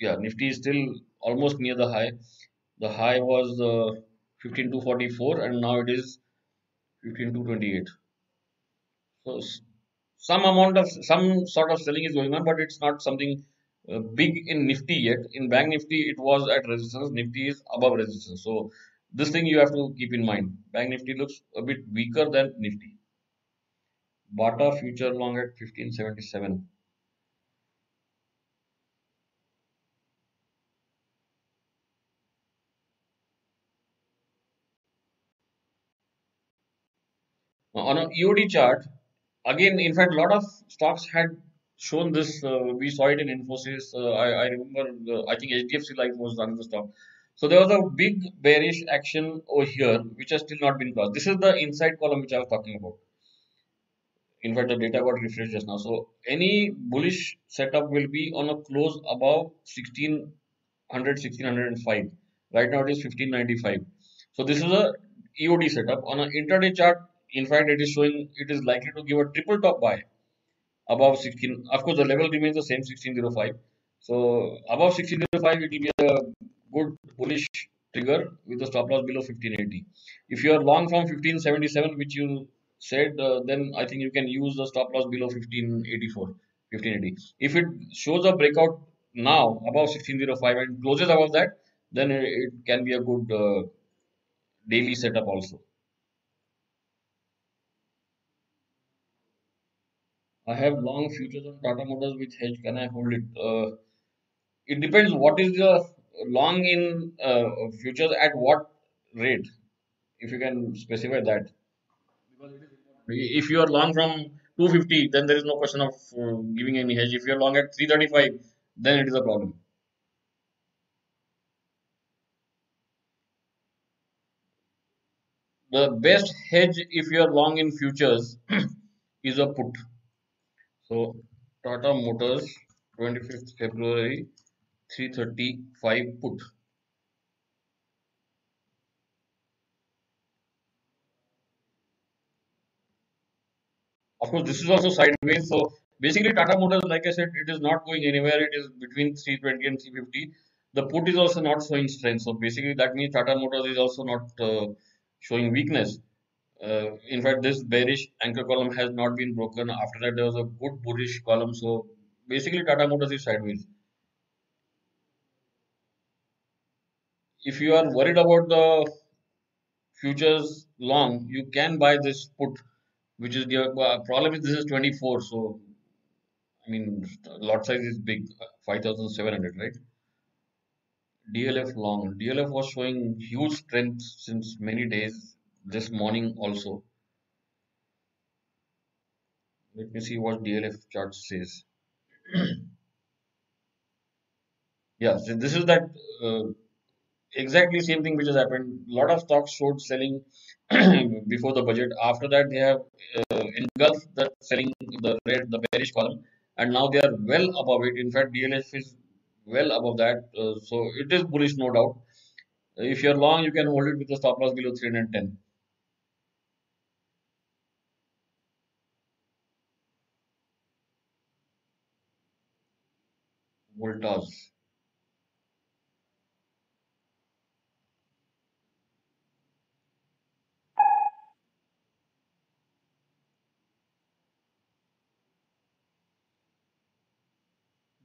yeah, Nifty is still almost near the high. The high was uh, 15244 and now it is 15228 so some amount of some sort of selling is going on but it's not something uh, big in nifty yet. In bank nifty it was at resistance. Nifty is above resistance. So this thing you have to keep in mind. Bank nifty looks a bit weaker than nifty. Bata future long at 1577 on a EOD chart, again, in fact, a lot of stocks had shown this. Uh, we saw it in Infosys. Uh, I, I remember, uh, I think HDFC Life was the stock. So there was a big bearish action over here, which has still not been crossed. This is the inside column which I was talking about. In fact, the data got refreshed just now. So any bullish setup will be on a close above 1600, 1605. Right now it is 1595. So this is a EOD setup. On an intraday chart, in fact it is showing it is likely to give a triple top buy above 16 of course the level remains the same 1605 so above 1605 it will be a good bullish trigger with the stop loss below 1580 if you are long from 1577 which you said uh, then i think you can use the stop loss below 1584 1580 if it shows a breakout now above 1605 and closes above that then it can be a good uh, daily setup also I have long futures on Tata Motors with hedge. Can I hold it? Uh, it depends. What is the long in uh, futures at what rate? If you can specify that. If you are long from 250, then there is no question of uh, giving any hedge. If you are long at 335, then it is a problem. The best hedge if you are long in futures is a put. So Tata Motors 25th February 335 put. Of course, this is also sideways. So basically, Tata Motors, like I said, it is not going anywhere. It is between 320 and 350. The put is also not showing strength. So basically, that means Tata Motors is also not uh, showing weakness. Uh, in fact, this bearish anchor column has not been broken. After that, there was a good bullish column. So basically, Tata Motors is sideways. If you are worried about the futures long, you can buy this put, which is the uh, problem is this is 24. So I mean, lot size is big, 5,700, right? DLF long. DLF was showing huge strength since many days this morning also. Let me see what DLF chart says. yeah, so this is that uh, exactly same thing which has happened. A lot of stocks showed selling before the budget. After that, they have uh, engulfed the selling the red, the bearish column, and now they are well above it. In fact, DLF is well above that, uh, so it is bullish, no doubt. If you are long, you can hold it with the stop loss below 310. Voltas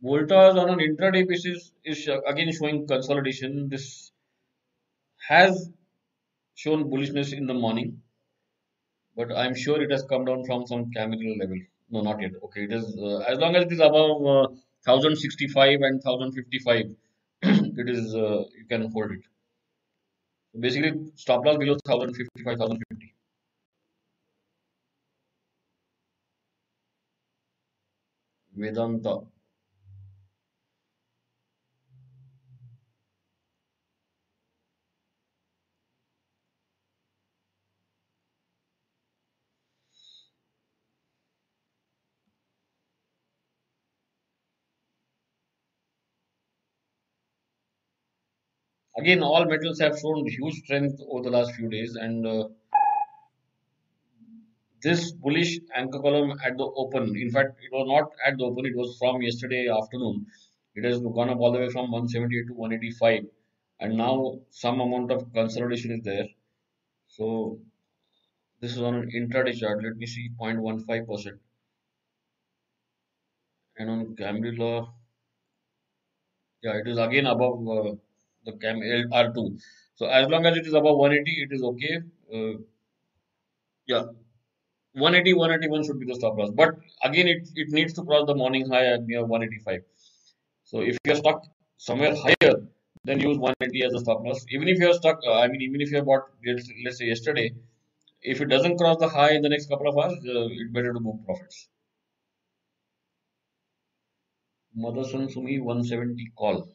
Voltas on an intraday basis is again showing consolidation. This has shown bullishness in the morning, but I'm sure it has come down from some candle level. No, not yet. Okay, it is uh, as long as it is above uh, 1065 and 1055 it is uh, you can hold it. Basically stop loss below 1055 1050 vedanta Again, all metals have shown huge strength over the last few days, and uh, this bullish anchor column at the open, in fact, it was not at the open, it was from yesterday afternoon. It has gone up all the way from 178 to 185, and now some amount of consolidation is there. So this is on an intraday chart. Let me see 0.15%. And on Camarilla, yeah, it is again above uh, the CAM R2. So as long as it is above 180, it is okay. Uh, yeah, 180, 181 should be the stop loss. But again, it, it needs to cross the morning high near 185. So if you're stuck somewhere higher, then use 180 as a stop loss. Even if you're stuck, uh, I mean, even if you bought, let's, say yesterday, if it doesn't cross the high in the next couple of hours, uh, it's better to book profits. Mother Motherson Sumi 170 call.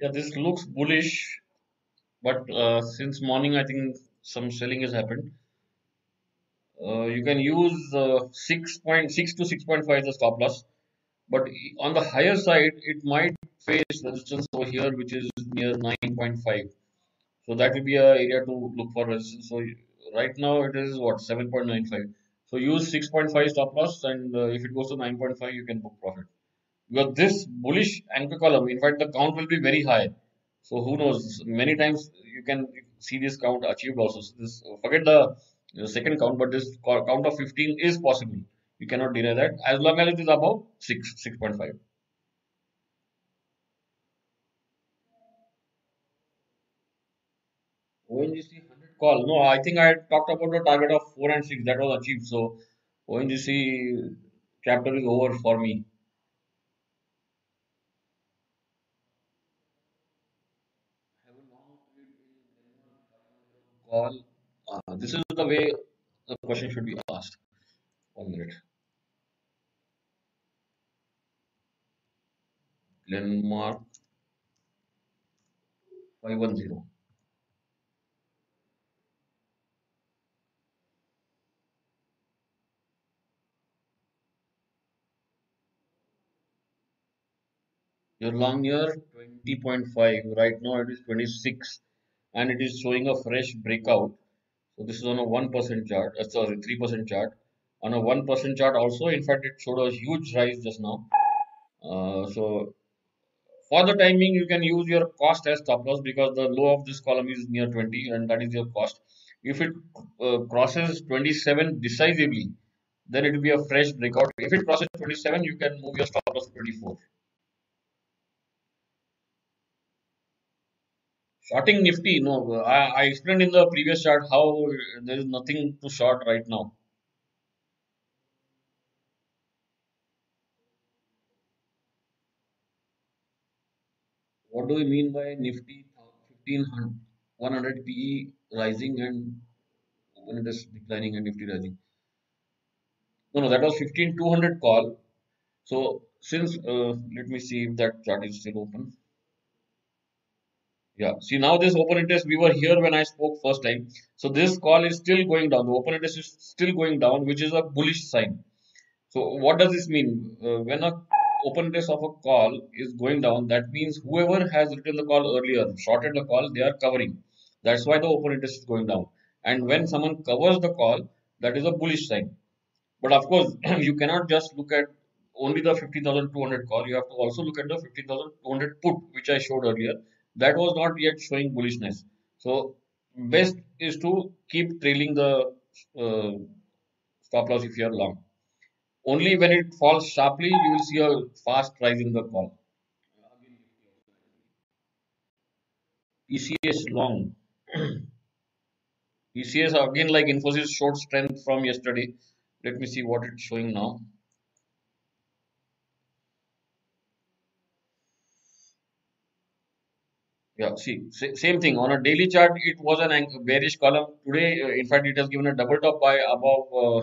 Yeah, this looks bullish, but uh, since morning, I think some selling has happened. Uh, you can use uh, 6.6 to 6.5 as a stop loss, but on the higher side, it might face resistance over here, which is near 9.5. So that will be a area to look for resistance. So right now it is what 7.95. So use 6.5 stop loss, and uh, if it goes to 9.5, you can book profit because this bullish anchor column, in fact, the count will be very high. So who knows? Many times you can see this count achieved also. So this forget the, the second count, but this count of 15 is possible. You cannot deny that as long as it is above 6, 6.5. ONGC 100 call. No, I think I talked about the target of 4 and 6 that was achieved. So ONGC chapter is over for me. Call. Uh, this is the way the question should be asked. One minute. Glenmark 510. Your long year 20.5. Right now it is 26 and it is showing a fresh breakout. So this is on a 1% chart, uh, sorry, 3% chart. On a 1% chart also, in fact, it showed a huge rise just now. Uh, so for the timing, you can use your cost as stop loss because the low of this column is near 20 and that is your cost. If it uh, crosses 27 decisively, then it will be a fresh breakout. If it crosses 27, you can move your stop loss to 24. Shorting Nifty, no, I, I explained in the previous chart how there is nothing to short right now. What do we mean by Nifty 1500 PE rising and when it is declining and Nifty rising? No, no, that was 15200 call. So since uh, let me see if that chart is still open. Yeah, see now this open interest, we were here when I spoke first time. So this call is still going down. The open interest is still going down, which is a bullish sign. So what does this mean? Uh, when a open interest of a call is going down, that means whoever has written the call earlier, shorted the call, they are covering. That's why the open interest is going down. And when someone covers the call, that is a bullish sign. But of course, you cannot just look at only the 15,200 call. You have to also look at the 15,200 put, which I showed earlier that was not yet showing bullishness. So best is to keep trailing the uh, stop loss if you are long. Only when it falls sharply, you will see a fast rise in the call. TCS long. TCS again like Infosys showed strength from yesterday. Let me see what it's showing now. Yeah, see, same thing on a daily chart. It was an bearish column today. Uh, in fact, it has given a double top buy above uh,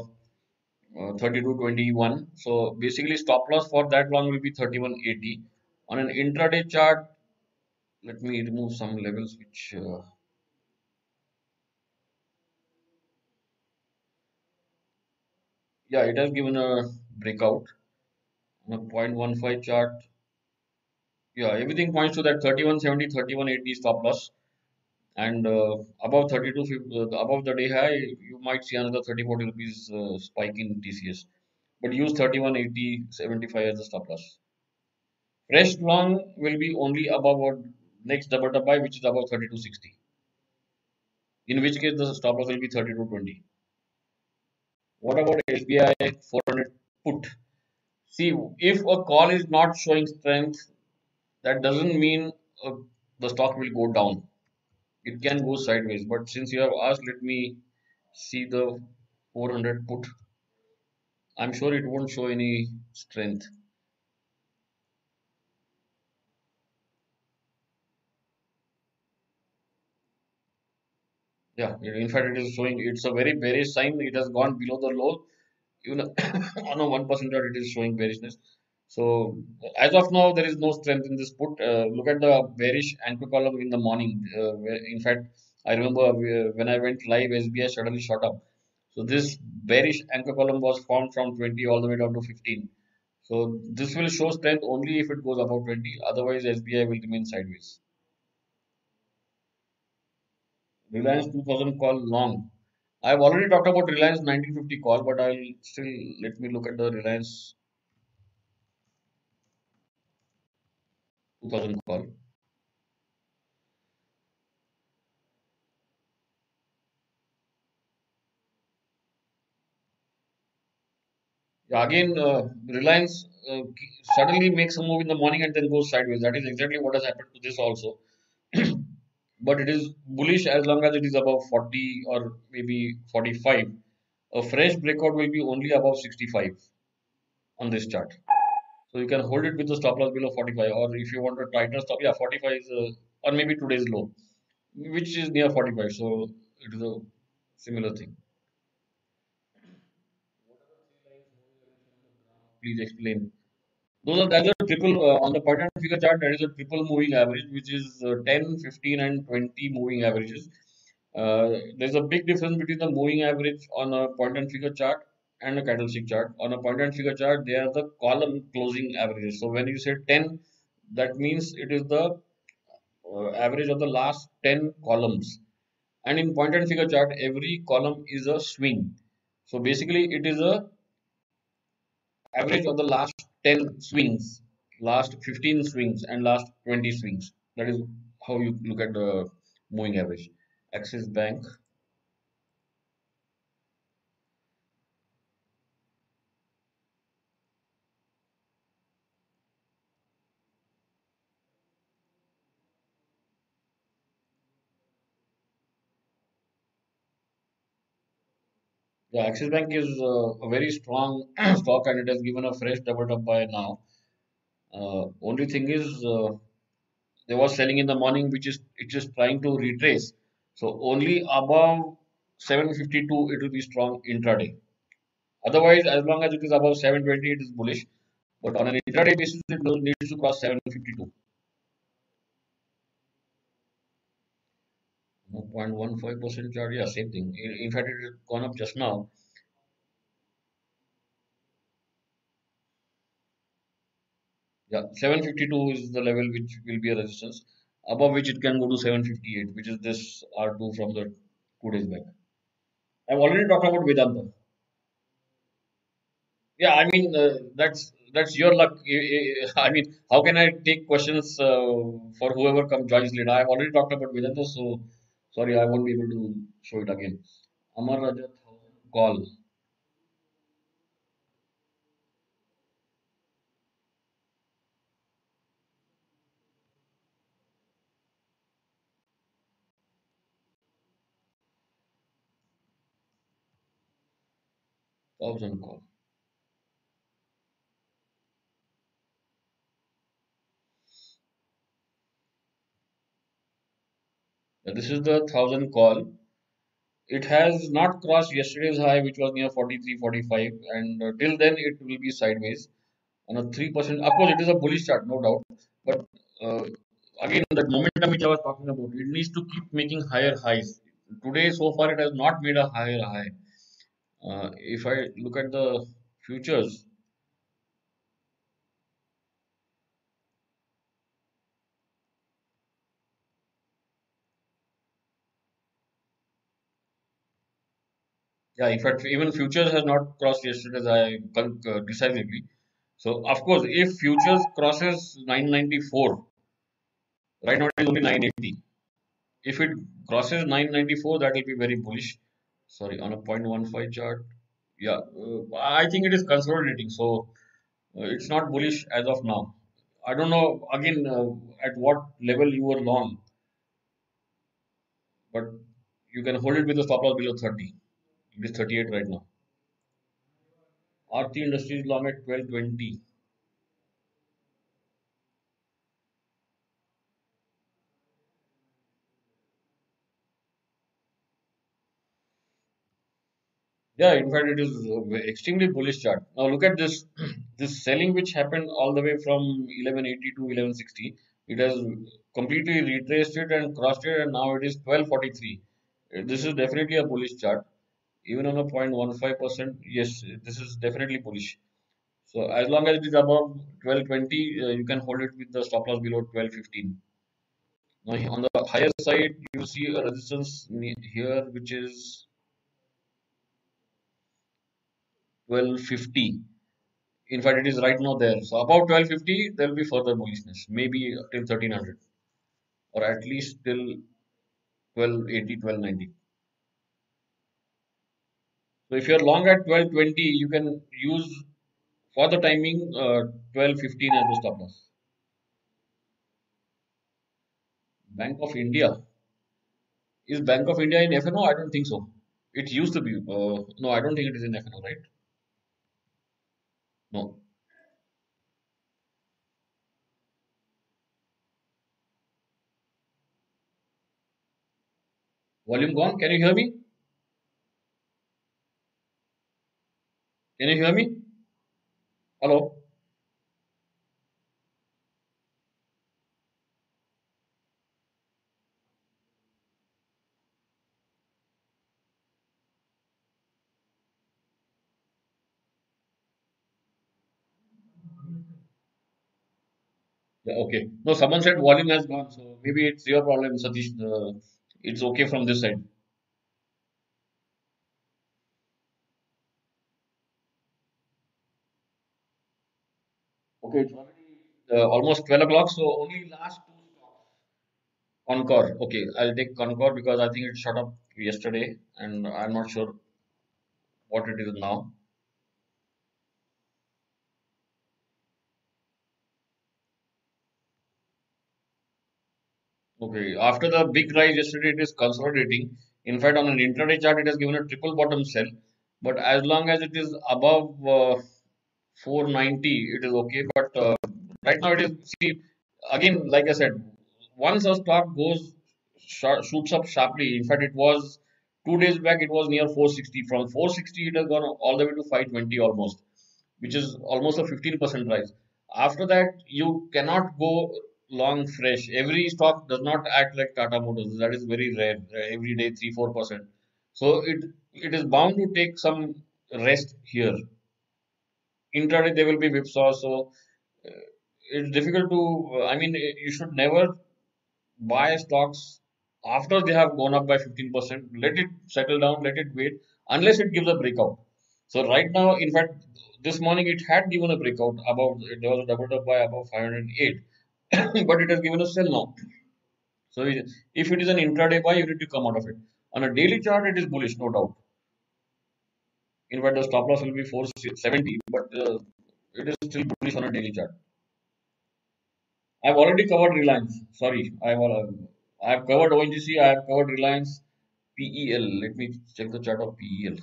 uh, 32.21. So basically, stop loss for that long will be 31.80. On an intraday chart, let me remove some levels which. Uh, Yeah, it has given a breakout on a 0.15 chart. Yeah, everything points to that 3170, 3180 stop loss. And uh, above 32, uh, above the day high, you might see another 30, 40 rupees uh, spike in TCS. But use 3180, 75 as the stop loss. Fresh long will be only above what next double top buy, which is above 3260. In which case the stop loss will be 3220. What about SBI 400 put? See, if a call is not showing strength, that doesn't mean uh, the stock will go down. It can go sideways. But since you have asked, let me see the 400 put. I'm sure it won't show any strength. Yeah, in fact, it is showing it's a very bearish sign. It has gone below the low. Even on a one percent it is showing bearishness. So as of now, there is no strength in this put. Uh, look at the bearish anchor column in the morning. Uh, in fact, I remember when I went live, SBI suddenly shot up. So this bearish anchor column was formed from 20 all the way down to 15. So this will show strength only if it goes above 20. Otherwise, SBI will remain sideways. Reliance 2000 call long. I've already talked about Reliance 1950 call, but I'll still let me look at the Reliance 2000 call. Again, uh, Reliance uh, suddenly makes a move in the morning and then goes sideways. That is exactly what has happened to this also. but it is bullish as long as it is above 40 or maybe 45. A fresh breakout will be only above 65 on this chart. So you can hold it with the stop loss below 45 or if you want a tighter stop, yeah, 45 is, uh, or maybe today's low, which is near 45. So it is a similar thing. Please explain. Those are that's a triple uh, on the pattern figure chart. That is a triple moving average, which is uh, 10, 15, and 20 moving averages. Uh, there's a big difference between the moving average on a point and figure chart and a candlestick chart. On a point and figure chart, they are the column closing averages. So when you say 10, that means it is the uh, average of the last 10 columns. And in point and figure chart, every column is a swing. So basically, it is a average of the last 10 swings, last 15 swings, and last 20 swings. That is how you look at the moving average. Axis Bank. Yeah, Axis Bank is uh, a very strong stock and it has given a fresh double top buy now. Uh, only thing is, uh, they was selling in the morning, which is it is trying to retrace. So only above 752 it will be strong intraday. Otherwise, as long as it is above 720, it is bullish. But on an intraday basis, it needs to cross 752. 0.15% chart, yeah, same thing. In, in fact, it has gone up just now. Yeah, 752 is the level which will be a resistance, above which it can go to 758, which is this R2 from the two days back. I've already talked about Vedanta. Yeah, I mean, uh, that's that's your luck. I mean, how can I take questions uh, for whoever comes joins later? I've already talked about Vedanta, so Sorry, I won't be able to show it again. Amara Raja call. Thousand call. This is the thousand call. It has not crossed yesterday's high, which was near 43, 45, and uh, till then it will be sideways on a 3%. Of course, it is a bullish chart, no doubt, but uh, again, that momentum which I was talking about, it needs to keep making higher highs. Today, so far, it has not made a higher high. Uh, if I look at the futures, yeah, in fact, even futures has not crossed yesterday's I uh, decisively. So of course, if futures crosses 994, right now it is only 980. If it crosses 994, that will be very bullish. Sorry, on a 0.15 chart, yeah, uh, I think it is consolidating. So uh, it's not bullish as of now. I don't know again uh, at what level you were long, but you can hold it with a stop loss below 30. It is 38 right now. Aarti Industries long at 1220. Yeah, in fact, it is extremely bullish chart. Now look at this this selling which happened all the way from 1180 to 1160. It has completely retraced it and crossed it, and now it is 1243. Uh, This is definitely a bullish chart. Even on a 0.15%, yes, this is definitely bullish. So as long as it is above 1220, uh, you can hold it with the stop loss below 1215. Now on the higher side, you see a resistance here, which is 1250. In fact, it is right now there. So about 1250, there will be further bullishness, maybe till 1300 or at least till 1280, 1290. So if you're long at 1220, you can use for the timing uh, 1215 as the stop loss. Bank of India. Is Bank of India in FNO? I don't think so. It used to be. Uh, no, I don't think it is in FNO, right? No. Volume gone. Can you hear me? Can you hear me? Hello? Okay. No, someone said volume has gone, so maybe it's your problem, Satish. Uh, it's okay from this side. Okay, it's already uh, almost 12 o'clock, so only last two stocks. Concor. Okay, I'll take Concor because I think it shut up yesterday and I'm not sure what it is now. Okay, after the big rise yesterday, it is consolidating. In fact, on an intraday chart, it has given a triple bottom sell. But as long as it is above uh, 490, it is okay. But uh, right now, it is, see, again, like I said, once a stock goes, shoots up sharply, in fact, it was two days back, it was near 460. From 460, it has gone all the way to 520 almost, which is almost a 15% rise. After that, you cannot go long fresh. Every stock does not act like Tata Motors. That is very rare. Every day, 3 4%. So it it is bound to take some rest here. Intraday, there will be whipsaw. So uh, it's difficult to, I mean, you should never buy stocks after they have gone up buy 15%. Let it settle down, let it wait, unless it gives a breakout. So right now, in fact, this morning it had given a breakout about there was a double up by above 508, but it has given a sell now. So if it is an intraday buy, you need to come out of it. On a daily chart, it is bullish, no doubt. In fact, the stop loss will be 470, but uh, it is still bullish on a daily chart. I've already covered Reliance. Sorry, I've uh, I've covered ONGC. I have covered Reliance PEL. Let me check the chart of PEL.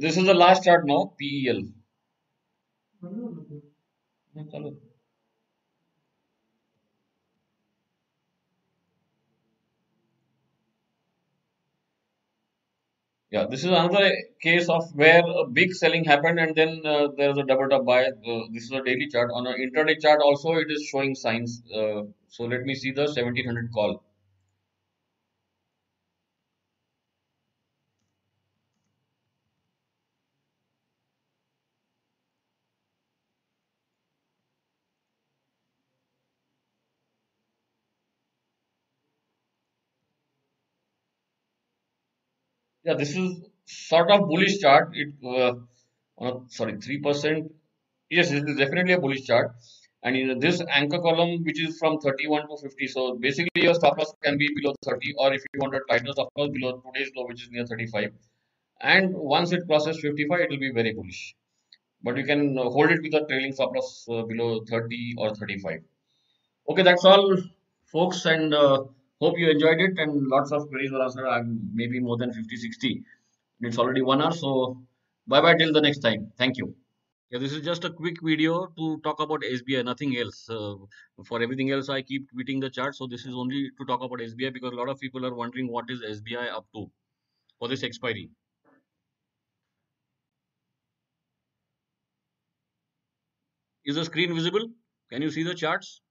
This is the last chart now. PEL. Yeah, this is another case of where a big selling happened and then uh, there is a double top buy. Uh, this is a daily chart. On an intraday chart also it is showing signs. Uh, so let me see the 1700 call. Yeah, this is sort of bullish chart. It uh, sorry, three percent. Yes, this is definitely a bullish chart. And in this anchor column, which is from 31 to 50. So basically, your stop loss can be below 30, or if you want a tighter stop loss below today's low, which is near 35. And once it crosses 55, it will be very bullish. But you can hold it with a trailing stop loss uh, below 30 or 35. Okay, that's all, folks, and uh, hope you enjoyed it. And lots of queries were answered. Maybe more than 50, 60. It's already one hour, so bye bye till the next time. Thank you. Yeah, this is just a quick video to talk about SBI, nothing else. Uh, for everything else, I keep tweeting the chart. So this is only to talk about SBI because a lot of people are wondering what is SBI up to for this expiry. Is the screen visible? Can you see the charts?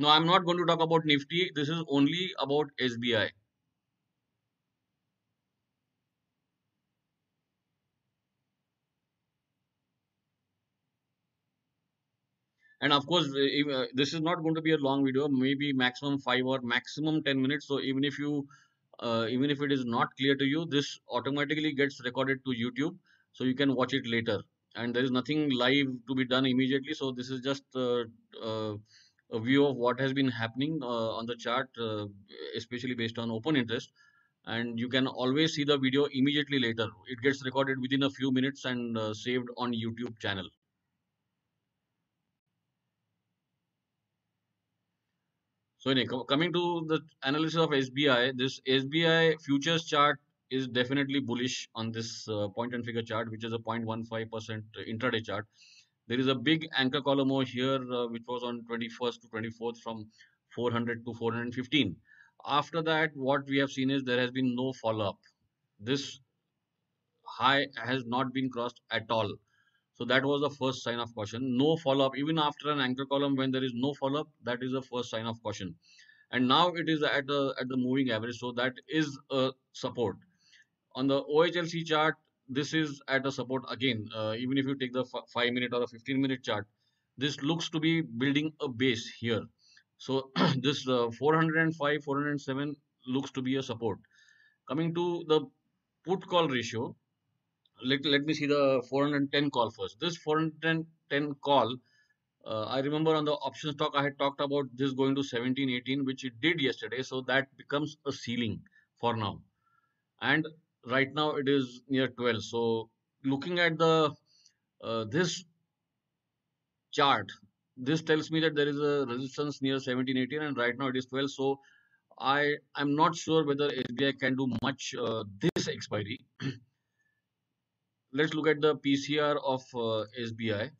No, I'm not going to talk about Nifty. This is only about SBI. And of course, if, uh, this is not going to be a long video, maybe maximum five or maximum 10 minutes. So even if you, uh, even if it is not clear to you, this automatically gets recorded to YouTube. So you can watch it later. And there is nothing live to be done immediately. So this is just uh, uh a view of what has been happening uh, on the chart, uh, especially based on open interest. And you can always see the video immediately later. It gets recorded within a few minutes and uh, saved on YouTube channel. So anyway, coming to the analysis of SBI, this SBI futures chart is definitely bullish on this uh, point and figure chart, which is a 0.15% intraday chart. There is a big anchor column over here, uh, which was on 21st to 24th from 400 to 415. After that, what we have seen is there has been no follow-up. This high has not been crossed at all. So that was the first sign of caution. No follow-up, even after an anchor column, when there is no follow-up, that is the first sign of caution. And now it is at the at the moving average, so that is a support. On the OHLC chart, this is at a support again uh, even if you take the 5 minute or a 15 minute chart this looks to be building a base here. So this uh, 405 407 looks to be a support. Coming to the put call ratio let, let me see the 410 call first. This 410 call uh, I remember on the options talk I had talked about this going to 17 18 which it did yesterday. So that becomes a ceiling for now. And right now it is near 12 so looking at the uh, this chart this tells me that there is a resistance near 17 18 and right now it is 12 so i i'm not sure whether sbi can do much uh, this expiry. Let's look at the pcr of uh, sbi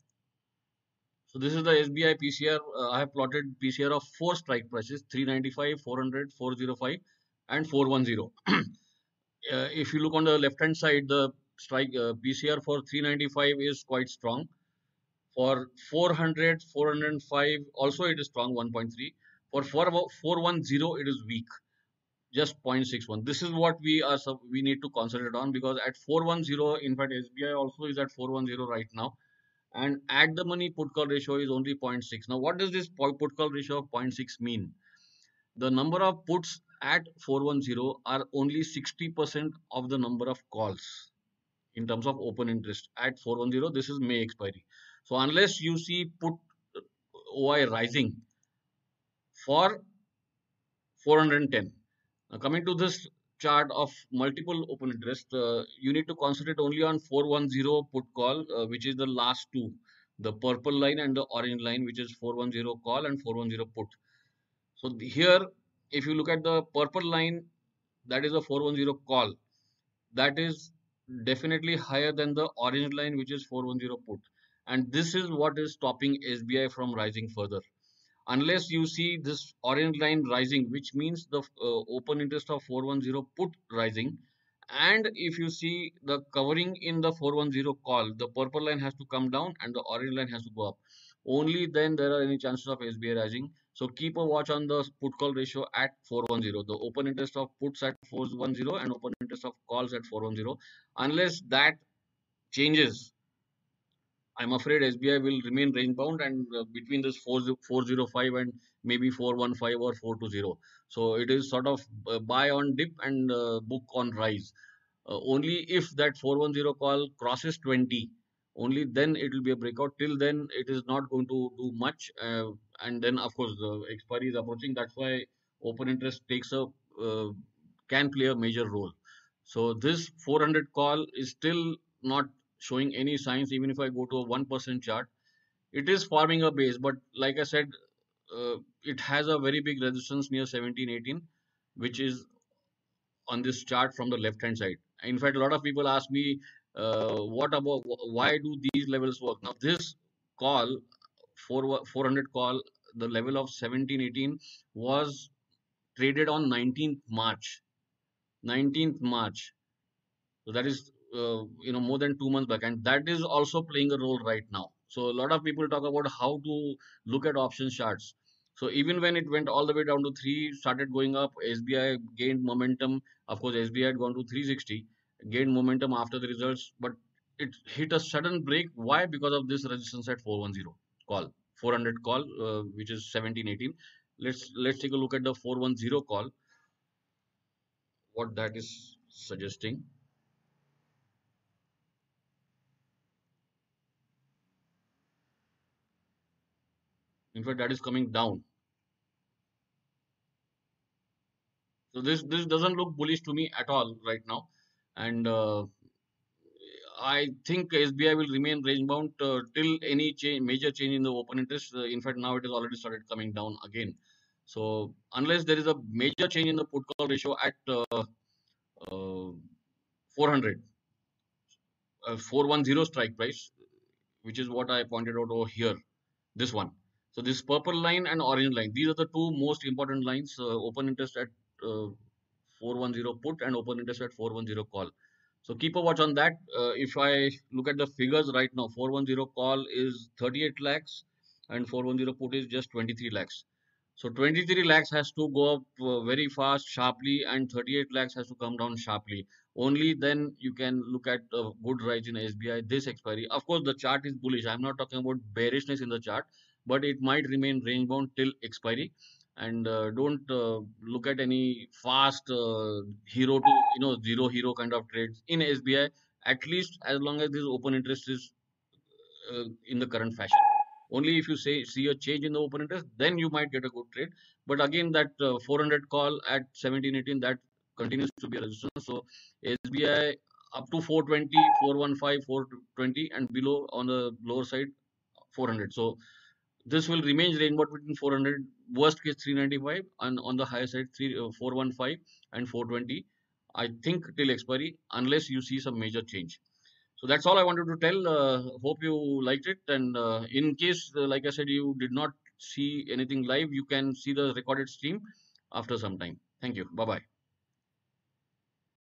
so this is the sbi pcr uh, i have plotted pcr of four strike prices 395 400 405 and 410 uh, if you look on the left hand side, the strike uh, PCR for 395 is quite strong. For 400, 405, also it is strong 1.3. For 410, it is weak, just 0.61. This is what we are we need to concentrate on because at 410, in fact, SBI also is at 410 right now. And at the money put call ratio is only 0.6. Now, what does this put call ratio of 0.6 mean? The number of puts at 410 are only 60% of the number of calls in terms of open interest. At 410 this is may expiry. So unless you see put oi rising for 410 now coming to this chart of multiple open interest uh, you need to concentrate only on 410 put call uh, which is the last two the purple line and the orange line which is 410 call and 410 put. So here if you look at the purple line, that is a 410 call. That is definitely higher than the orange line, which is 410 put. And this is what is stopping SBI from rising further. Unless you see this orange line rising, which means the uh, open interest of 410 put rising. And if you see the covering in the 410 call, the purple line has to come down and the orange line has to go up. Only then there are any chances of SBI rising. So keep a watch on the put call ratio at 410. The open interest of puts at 410 and open interest of calls at 410. Unless that changes, I'm afraid SBI will remain range bound and uh, between this 4, 405 and maybe 415 or 420. So it is sort of uh, buy on dip and uh, book on rise. Uh, only if that 410 call crosses 20, only then it will be a breakout. Till then, it is not going to do much. And then, of course, the expiry is approaching. That's why open interest takes a uh, can play a major role. So this 400 call is still not showing any signs. Even if I go to a one percent chart, it is forming a base. But like I said, uh, it has a very big resistance near 1718, which is on this chart from the left hand side. In fact, a lot of people ask me, uh, what about why do these levels work? Now, this call, 4, 400 call, the level of 1718 was traded on 19th March. 19th March. So that is, uh, you know, more than two months back, and that is also playing a role right now. So a lot of people talk about how to look at option charts. So even when it went all the way down to three, started going up, SBI gained momentum. Of course, SBI had gone to 360, gained momentum after the results, but it hit a sudden break. Why? Because of this resistance at 410 call, 400 call, uh, which is 1718. Let's let's take a look at the 410 call. What that is suggesting. In fact, that is coming down. So this this doesn't look bullish to me at all right now, and uh, I think SBI will remain range bound uh, till any change, major change in the open interest. Uh, in fact, now it has already started coming down again. So unless there is a major change in the put call ratio at uh, uh 400, uh, 410 strike price, which is what I pointed out over here, this one. So this purple line and orange line, these are the two most important lines, uh, open interest at uh, 410 put and open interest at 410 call. So keep a watch on that. Uh, if I look at the figures right now, 410 call is 38 lakhs and 410 put is just 23 lakhs. So 23 lakhs has to go up uh, very fast, sharply, and 38 lakhs has to come down sharply. Only then you can look at a good rise in SBI this expiry. Of course, the chart is bullish. I'm not talking about bearishness in the chart but it might remain range bound till expiry and uh, don't uh, look at any fast uh, hero to you know zero hero kind of trades in SBI at least as long as this open interest is in the current fashion. Only if you say see a change in the open interest then you might get a good trade. But again that uh, 400 call at 1718 that continues to be a resistance. So SBI up to 420 415 420 and below on the lower side 400 so this will remain range bound between 400 worst case 395 and on the higher side 3 uh, 415 and 420 i think till expiry unless you see some major change. So that's all i wanted to tell. Uh, hope you liked it. And uh, in case uh, like i said you did not see anything live you can see the recorded stream after some time. Thank you. Bye bye